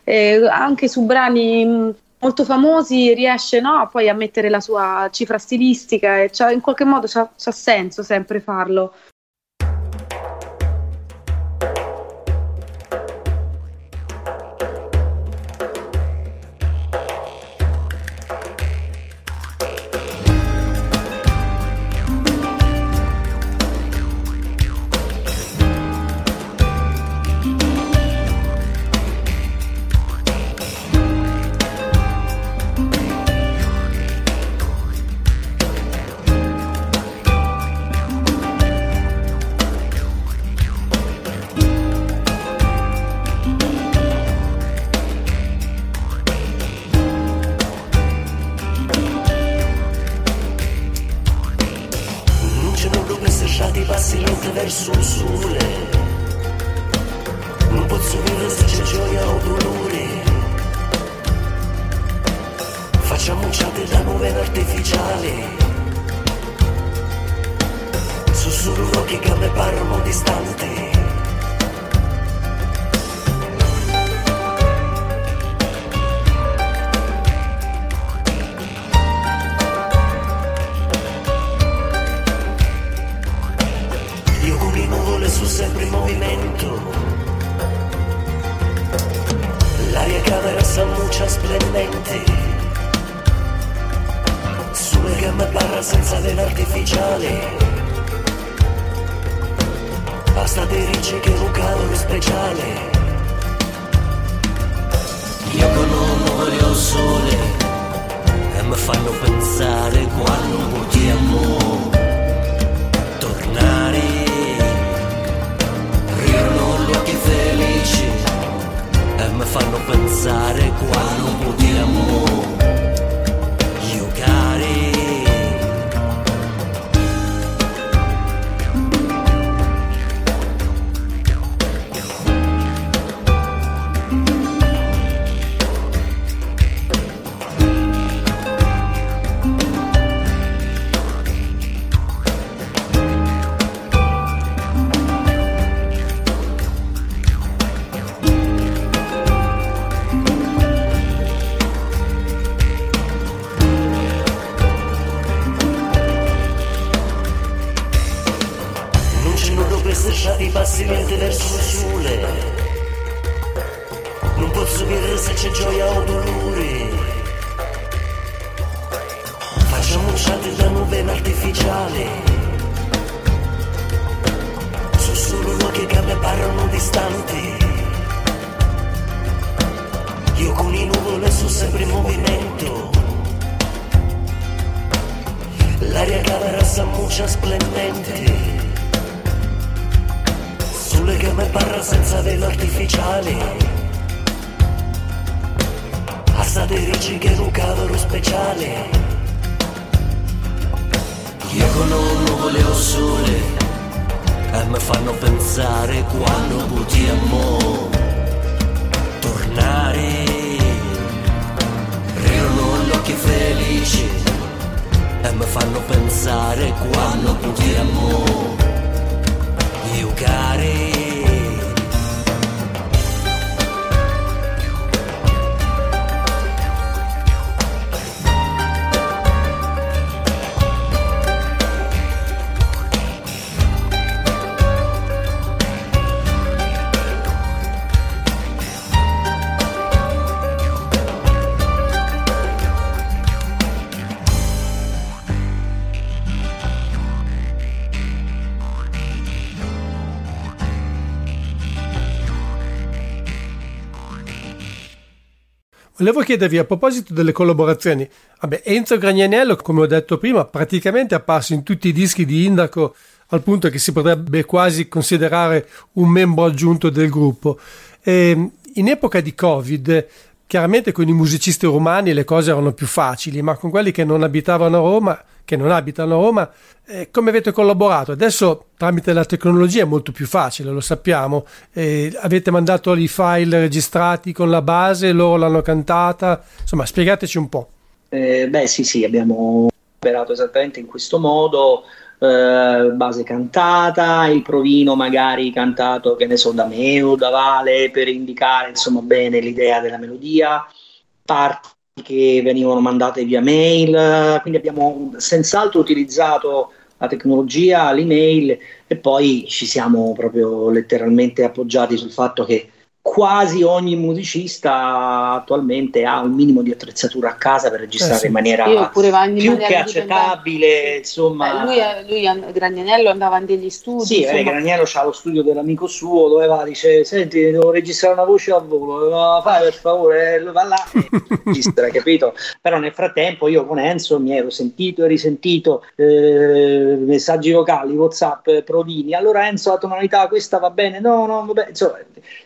eh, anche su brani molto famosi riesce no, poi a mettere la sua cifra stilistica e in qualche modo c'ha senso sempre farlo. caderecci che un lo speciale. Io con un nuvole o sole e mi fanno pensare quando potremmo tornare. Rirono gli occhi felici e mi fanno pensare quando potremmo giocare Volevo chiedervi a proposito delle collaborazioni. Vabbè, Enzo Gragnanello, come ho detto prima, praticamente è apparso in tutti i dischi di Indaco al punto che si potrebbe quasi considerare un membro aggiunto del gruppo. E in epoca di Covid, chiaramente con i musicisti romani le cose erano più facili, ma con quelli che non abitavano a Roma che non abitano a Roma, eh, come avete collaborato? Adesso tramite la tecnologia è molto più facile, lo sappiamo. Eh, avete mandato i file registrati con la base, loro l'hanno cantata, insomma spiegateci un po'. Eh, beh sì sì, abbiamo operato esattamente in questo modo, eh, base cantata, il provino magari cantato, che ne so, da me o da Vale per indicare insomma bene l'idea della melodia, parti che venivano mandate via mail, quindi abbiamo senz'altro utilizzato la tecnologia, l'email e poi ci siamo proprio letteralmente appoggiati sul fatto che quasi ogni musicista attualmente ha un minimo di attrezzatura a casa per registrare eh sì. in maniera più in che accettabile. Insomma. Beh, lui, lui Gragnanello andava in degli studi. Sì, eh, Gragnello ha lo studio dell'amico suo dove va, dice: Senti, devo registrare una voce a volo, fai per favore, eh, va là e registra, capito? Però nel frattempo io con Enzo mi ero sentito e risentito eh, messaggi vocali, WhatsApp, provini. Allora Enzo la tonalità questa va bene, no, no, vabbè, insomma,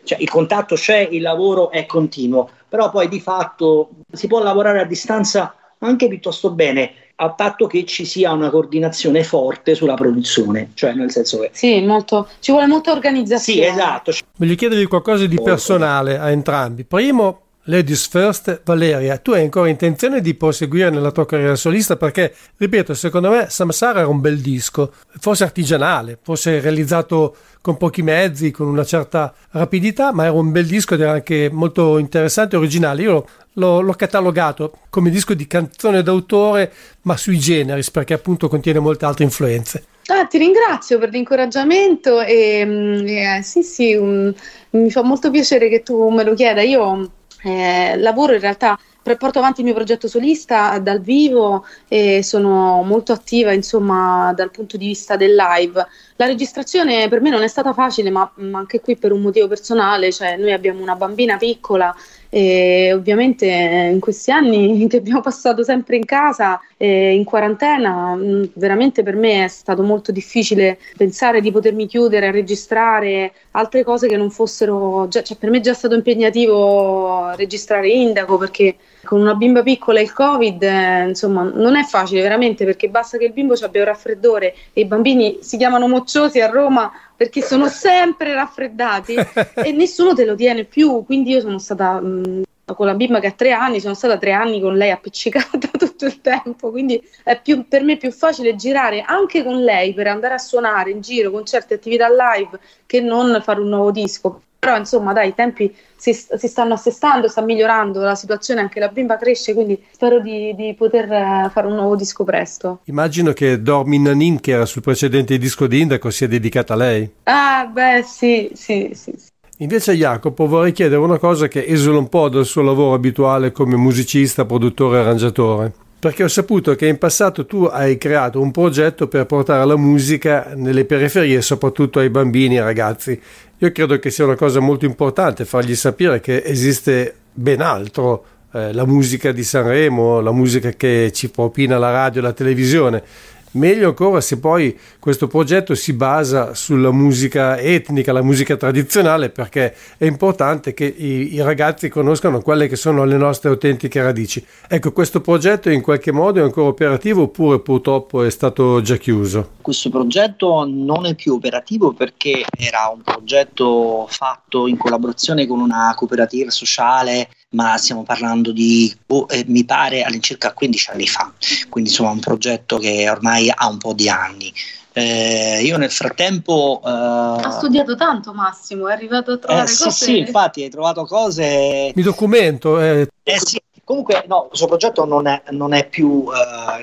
cioè, il contatto contatto c'è, il lavoro è continuo, però poi di fatto si può lavorare a distanza anche piuttosto bene a patto che ci sia una coordinazione forte sulla produzione, cioè nel senso che... Sì, molto, ci vuole molta organizzazione. Sì, esatto. Voglio chiedervi qualcosa di personale a entrambi. Primo, Ladies First, Valeria, tu hai ancora intenzione di proseguire nella tua carriera solista? Perché, ripeto, secondo me Samsara era un bel disco, forse artigianale, forse realizzato con pochi mezzi, con una certa rapidità, ma era un bel disco ed era anche molto interessante e originale. Io l'ho, l'ho catalogato come disco di canzone d'autore, ma sui generis, perché appunto contiene molte altre influenze. Ah, ti ringrazio per l'incoraggiamento e, mm, eh, sì, sì, um, mi fa molto piacere che tu me lo chieda. Io eh, lavoro in realtà porto avanti il mio progetto solista dal vivo e sono molto attiva insomma dal punto di vista del live. La registrazione per me non è stata facile ma, ma anche qui per un motivo personale, cioè noi abbiamo una bambina piccola e ovviamente in questi anni che abbiamo passato sempre in casa, eh, in quarantena, mm, veramente per me è stato molto difficile pensare di potermi chiudere a registrare altre cose che non fossero, già, cioè per me è già stato impegnativo registrare Indaco perché con una bimba piccola e il covid eh, insomma non è facile veramente perché basta che il bimbo abbia un raffreddore e i bambini si chiamano mocciosi a Roma perché sono sempre raffreddati e nessuno te lo tiene più. Quindi io sono stata mh, con la bimba che ha tre anni, sono stata tre anni con lei appiccicata tutto il tempo, quindi è più, per me è più facile girare anche con lei per andare a suonare in giro con certe attività live che non fare un nuovo disco. Però insomma dai, i tempi si, si, stanno assestando, sta migliorando la situazione, anche la bimba cresce, quindi spero di, di poter eh, fare un nuovo disco presto. Immagino che Dormin Nanin, che era sul precedente disco di Indaco, sia dedicata a lei. Ah, beh, sì, sì, sì. sì. Invece Jacopo vorrei chiedere una cosa che esula un po' dal suo lavoro abituale come musicista, produttore e arrangiatore. Perché ho saputo che in passato tu hai creato un progetto per portare la musica nelle periferie, soprattutto ai bambini e ai ragazzi. Io credo che sia una cosa molto importante fargli sapere che esiste ben altro, eh, la musica di Sanremo, la musica che ci propina la radio e la televisione Meglio ancora se poi questo progetto si basa sulla musica etnica, la musica tradizionale, perché è importante che i, i, ragazzi conoscano quelle che sono le nostre autentiche radici. Ecco, questo progetto in qualche modo è ancora operativo oppure purtroppo è stato già chiuso? Questo progetto non è più operativo perché era un progetto fatto in collaborazione con una cooperativa sociale ma stiamo parlando di, oh, eh, mi pare, all'incirca 15 anni fa, quindi insomma un progetto che ormai ha un po' di anni. Eh, io nel frattempo... Eh, ha studiato tanto Massimo, è arrivato a trovare eh, cose... Sì, sì, infatti hai trovato cose... Mi documento. Eh. eh sì, Comunque, no, questo progetto non è, non è più uh,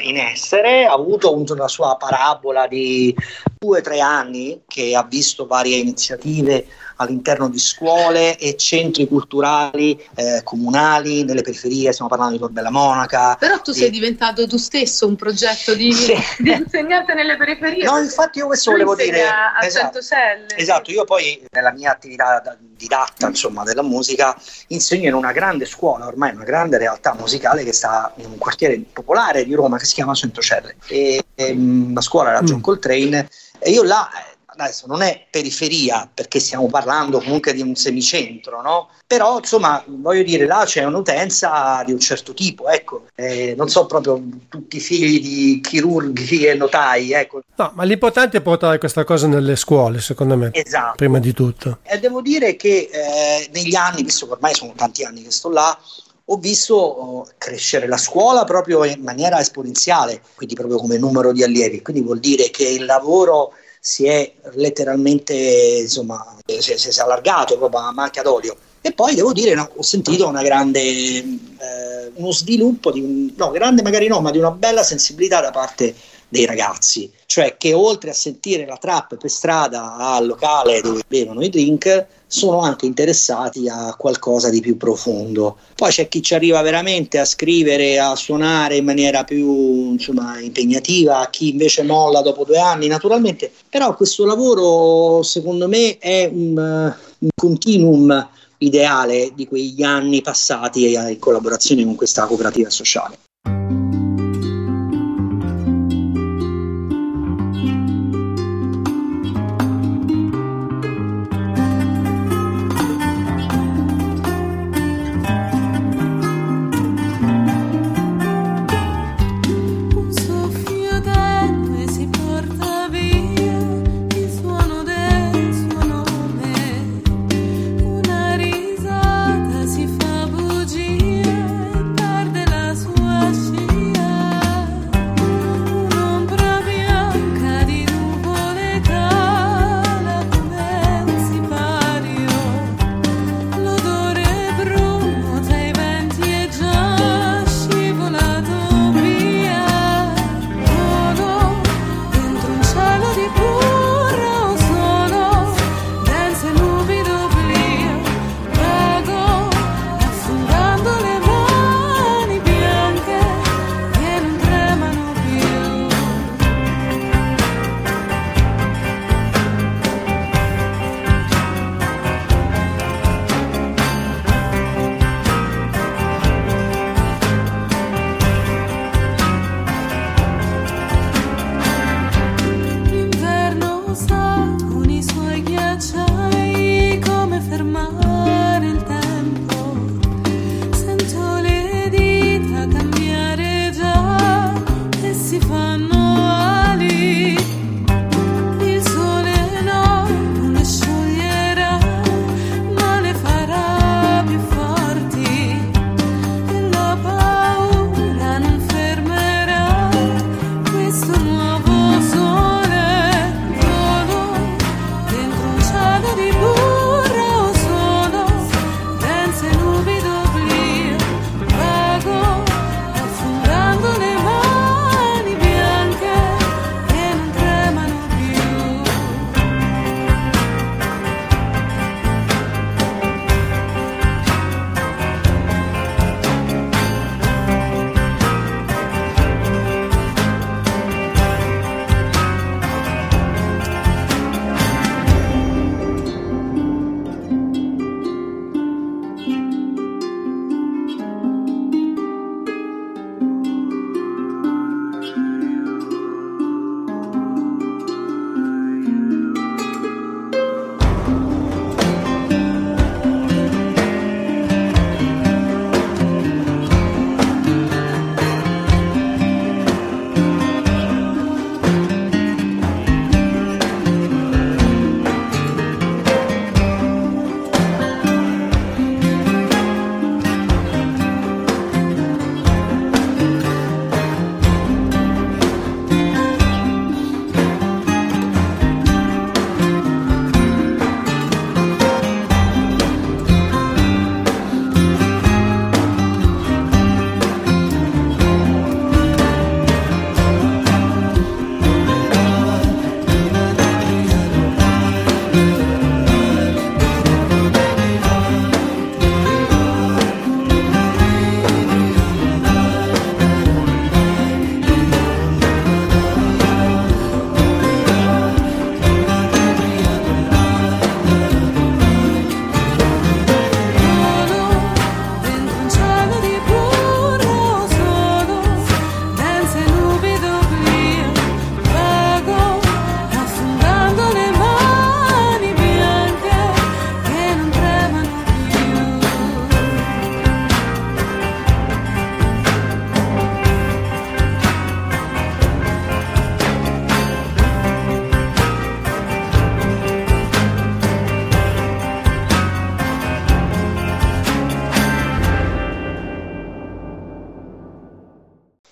in essere, ha avuto una sua parabola di due o tre anni che ha visto varie iniziative all'interno di scuole e centri culturali eh, comunali nelle periferie, stiamo parlando di Tor Bella Monaca. Però tu e... sei diventato tu stesso un progetto di, sì. di insegnante nelle periferie. No, infatti io questo volevo dire. A esatto, Centocelle. Esatto, io poi nella mia attività didatta insomma, della musica insegno in una grande scuola, ormai una grande realtà musicale che sta in un quartiere popolare di Roma che si chiama Centocelle. E, e mm, la scuola era John mm. Coltrane e io là adesso non è periferia perché stiamo parlando comunque di un semicentro, no? Però insomma, voglio dire, là c'è un'utenza di un certo tipo, ecco, eh, non so proprio tutti figli di chirurghi e notai, ecco. No, ma l'importante è portare questa cosa nelle scuole, secondo me. Esatto. Prima di tutto. E devo dire che eh, negli anni, visto che ormai sono tanti anni che sto là, ho visto oh, crescere la scuola proprio in maniera esponenziale, quindi proprio come numero di allievi. Quindi vuol dire che il lavoro si è letteralmente insomma, si è, si è allargato proprio a macchia d'olio. E poi devo dire, no, ho sentito grande, eh, uno sviluppo, di un, no, grande magari no, ma di una bella sensibilità da parte dei ragazzi, cioè che oltre a sentire la trap per strada al locale dove bevono i drink, sono anche interessati a qualcosa di più profondo. Poi c'è chi ci arriva veramente a scrivere, a suonare in maniera più insomma, impegnativa, chi invece molla dopo due anni, naturalmente. Però questo lavoro, secondo me, è un, un continuum ideale di quegli anni passati in collaborazione con questa cooperativa sociale.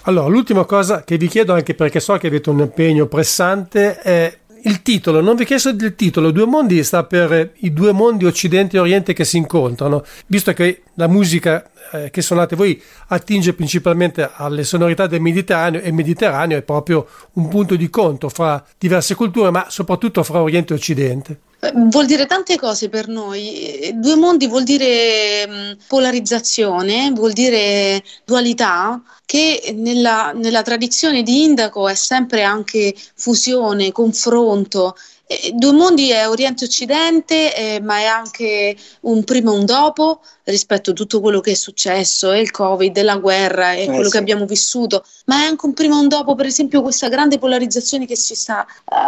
Allora, l'ultima cosa che vi chiedo, anche perché so che avete un impegno pressante, è il titolo. Non vi chiesto del titolo. Due mondi sta per i due mondi Occidente e Oriente che si incontrano. Visto che la musica eh, che suonate voi attinge principalmente alle sonorità del Mediterraneo e il Mediterraneo è proprio un punto di conto fra diverse culture, ma soprattutto fra Oriente e Occidente. Eh, vuol dire tante cose per noi. Due mondi vuol dire polarizzazione, vuol dire dualità, che nella, nella tradizione di Indaco è sempre anche fusione, confronto eh, Due mondi è Oriente-Occidente, eh, ma è anche un prima e un dopo rispetto a tutto quello che è successo, e il Covid, e la guerra, e eh, quello sì. che abbiamo vissuto, ma è anche un prima e un dopo, per esempio, questa grande polarizzazione che ci sta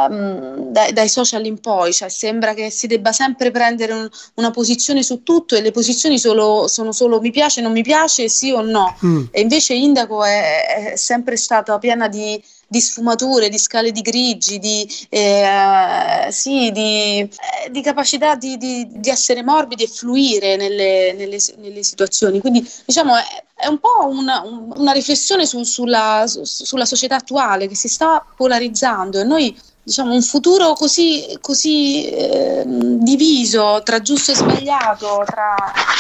um, dai, dai, social in poi, cioè sembra che si debba sempre prendere un, una posizione su tutto e le posizioni solo, sono solo mi piace, non mi piace, sì o no. Mm. E invece Indaco è, è sempre stata piena di di sfumature, di scale di grigi, di, eh, sì, di, eh, di capacità di, di, essere morbidi e fluire nelle, nelle, nelle situazioni. Quindi diciamo è, è un po' una, una riflessione su, sulla, su, sulla società attuale che si sta polarizzando e noi diciamo, un futuro così, così eh, diviso tra giusto e sbagliato, tra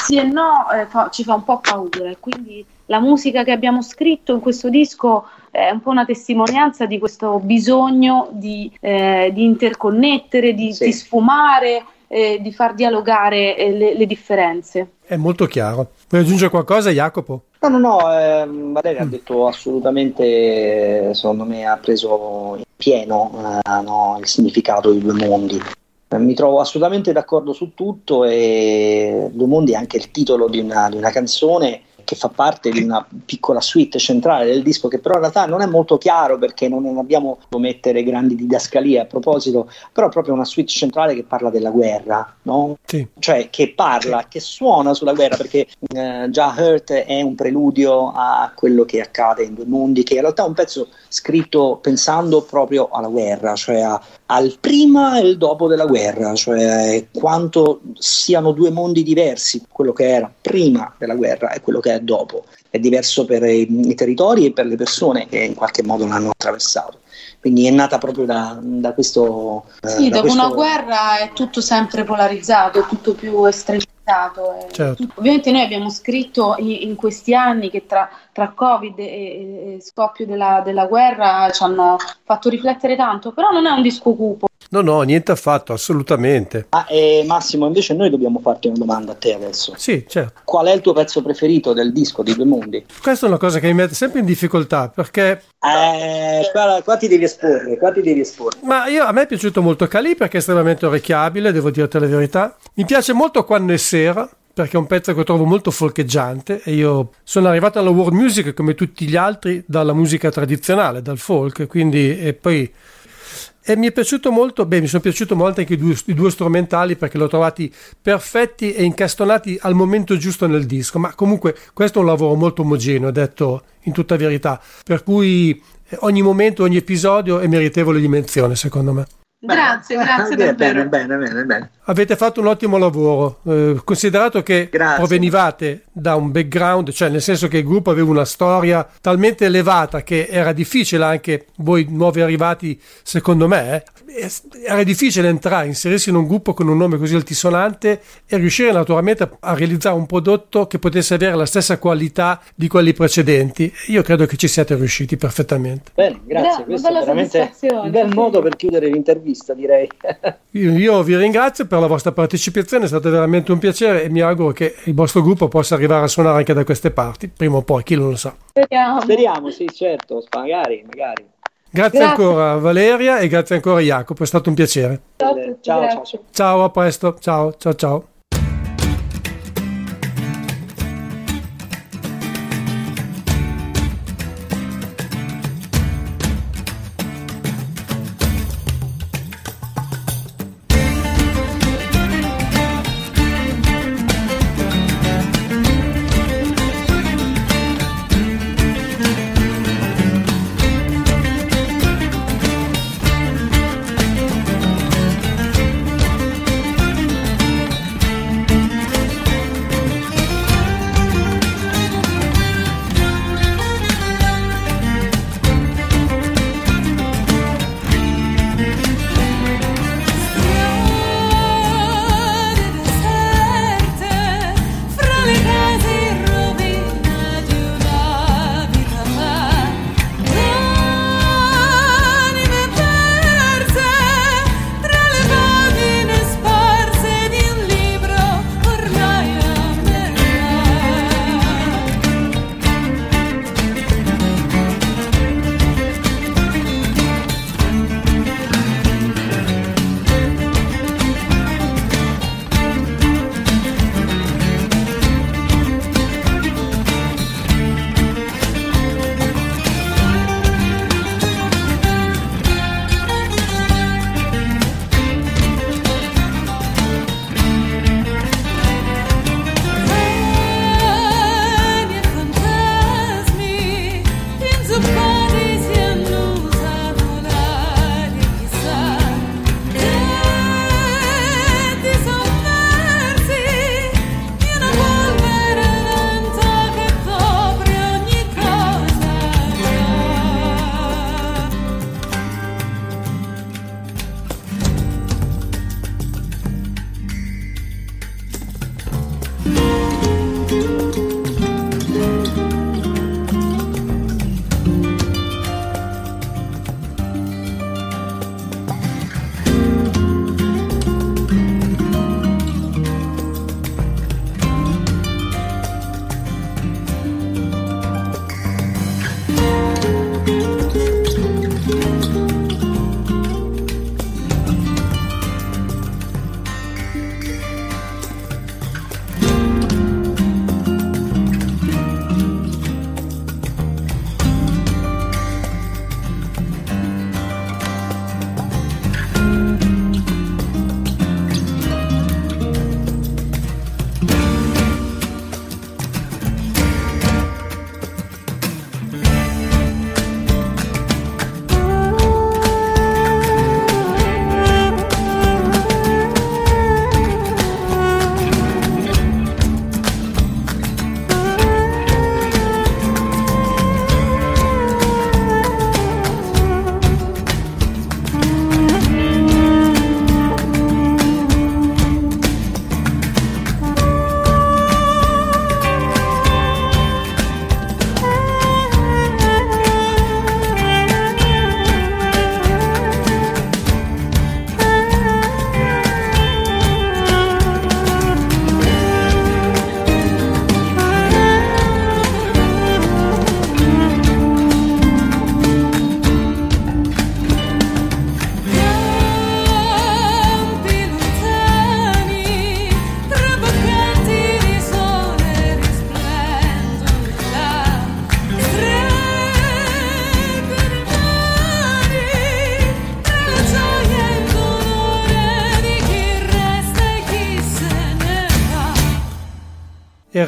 sì e no, eh, fa, ci fa un po' paura. Quindi la musica che abbiamo scritto in questo disco è un po' una testimonianza di questo bisogno di, eh, di interconnettere, di, sì. di sfumare, eh, di far dialogare eh, le, le, differenze. È molto chiaro. Vuoi aggiungere qualcosa, Jacopo? No, no, no, eh, Valeria mm. ha detto assolutamente, secondo me ha preso in pieno eh, no, il significato di due mondi. Eh, mi trovo assolutamente d'accordo su tutto e Due mondi è anche il titolo di una, di una canzone che fa parte di una piccola suite centrale del disco che però in realtà non è molto chiaro perché non abbiamo mettere grandi didascalie a proposito, però è proprio una suite centrale che parla della guerra, no? Sì. cioè che parla, che suona sulla guerra perché eh, già Hurt è un preludio a quello che accade in due mondi, che in realtà è un pezzo scritto pensando proprio alla guerra, cioè a, al prima e il dopo della guerra, cioè quanto siano due mondi diversi, quello che era prima della guerra e quello che è dopo. È diverso per i, i territori e per le persone che in qualche modo l'hanno attraversato quindi è nata proprio da, da questo. Eh, sì, da dopo questo... una guerra è tutto sempre polarizzato, è tutto più estremizzato. Certo. Tutto... Ovviamente noi abbiamo scritto in, in questi anni che tra, tra Covid e, e, scoppio della, della guerra ci hanno fatto riflettere tanto, però non è un disco cupo. No, no, niente affatto, assolutamente. Ah, eh, Massimo, invece noi dobbiamo farti una domanda a te adesso. Sì, certo. Qual è il tuo pezzo preferito del disco di Due Mondi? Questa è una cosa che mi mette sempre in difficoltà perché... Eh, qua, qua ti devi esporre, qua ti devi esporre. Ma io, a me è piaciuto molto Cali perché è estremamente orecchiabile, devo dirti la verità. Mi piace molto Quando è sera, perché è un pezzo che trovo molto folcheggiante e io sono arrivato alla world music come tutti gli altri dalla musica tradizionale, dal folk, quindi e poi e mi è piaciuto molto, beh, mi sono piaciuti molto anche i due, i due strumentali perché li ho trovati perfetti e incastonati al momento giusto nel disco. Ma comunque questo è un lavoro molto omogeneo, detto in tutta verità. Per cui eh, ogni momento, ogni episodio è meritevole di menzione, secondo me. Grazie, grazie bene, davvero. Bene, bene, bene, bene. Avete fatto un ottimo lavoro, eh, considerato che Grazie. provenivate da un background, cioè nel senso che il gruppo aveva una storia talmente elevata che era difficile anche voi nuovi arrivati, secondo me, eh, era difficile entrare, inserirsi in un gruppo con un nome così altisonante e riuscire naturalmente a realizzare un prodotto che potesse avere la stessa qualità di quelli precedenti. Io credo che ci siate riusciti perfettamente. Bene, grazie. Beh, Questo è bella veramente un bel modo per chiudere l'intervista, direi. Io, io vi ringrazio per la vostra partecipazione, è stato veramente un piacere e mi auguro che il vostro gruppo possa arrivare a suonare anche da queste parti, prima o poi, chi lo sa. Speriamo. Speriamo, sì, certo, magari, magari. Grazie, Grazie. ancora Valeria e grazie ancora Jacopo, è stato un piacere. Ciao Ciao, ciao. Ciao, a presto, ciao, ciao, ciao.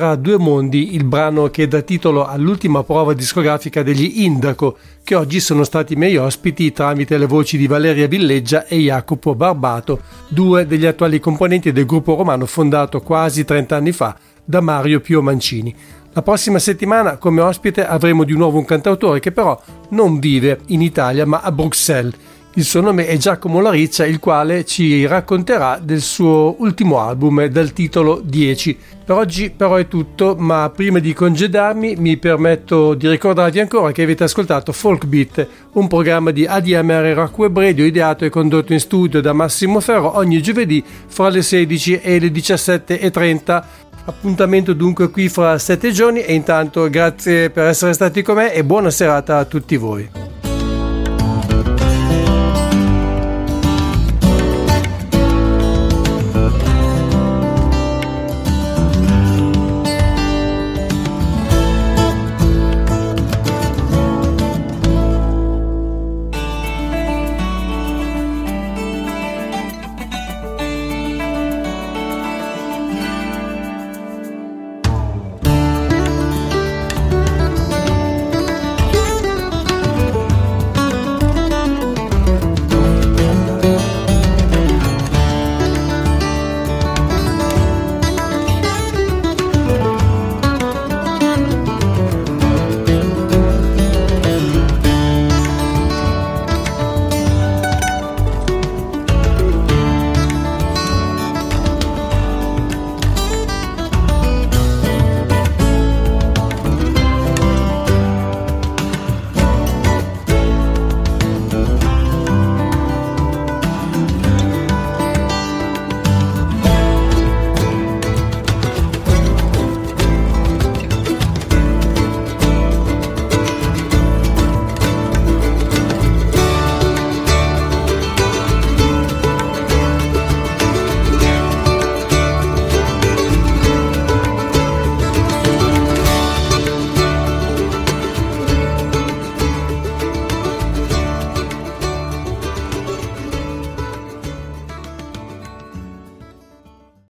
Era Due Mondi, il brano che dà titolo all'ultima prova discografica degli Indaco, che oggi sono stati miei ospiti tramite le voci di Valeria Villeggia e Jacopo Barbato, due degli attuali componenti del gruppo romano fondato quasi 30 anni fa da Mario Pio Mancini. La prossima settimana come ospite avremo di nuovo un cantautore che però non vive in Italia ma a Bruxelles il suo nome è Giacomo Lariccia, il quale ci racconterà del suo ultimo album dal titolo 10. Per oggi però è tutto, ma prima di congedarmi mi permetto di ricordarvi ancora che avete ascoltato Folk Beat, un programma di ADMR Rock Web Radio ideato e condotto in studio da Massimo Ferro ogni giovedì fra le 16 e le 17.30. Appuntamento dunque qui fra 7 giorni e intanto grazie per essere stati con me e buona serata a tutti voi.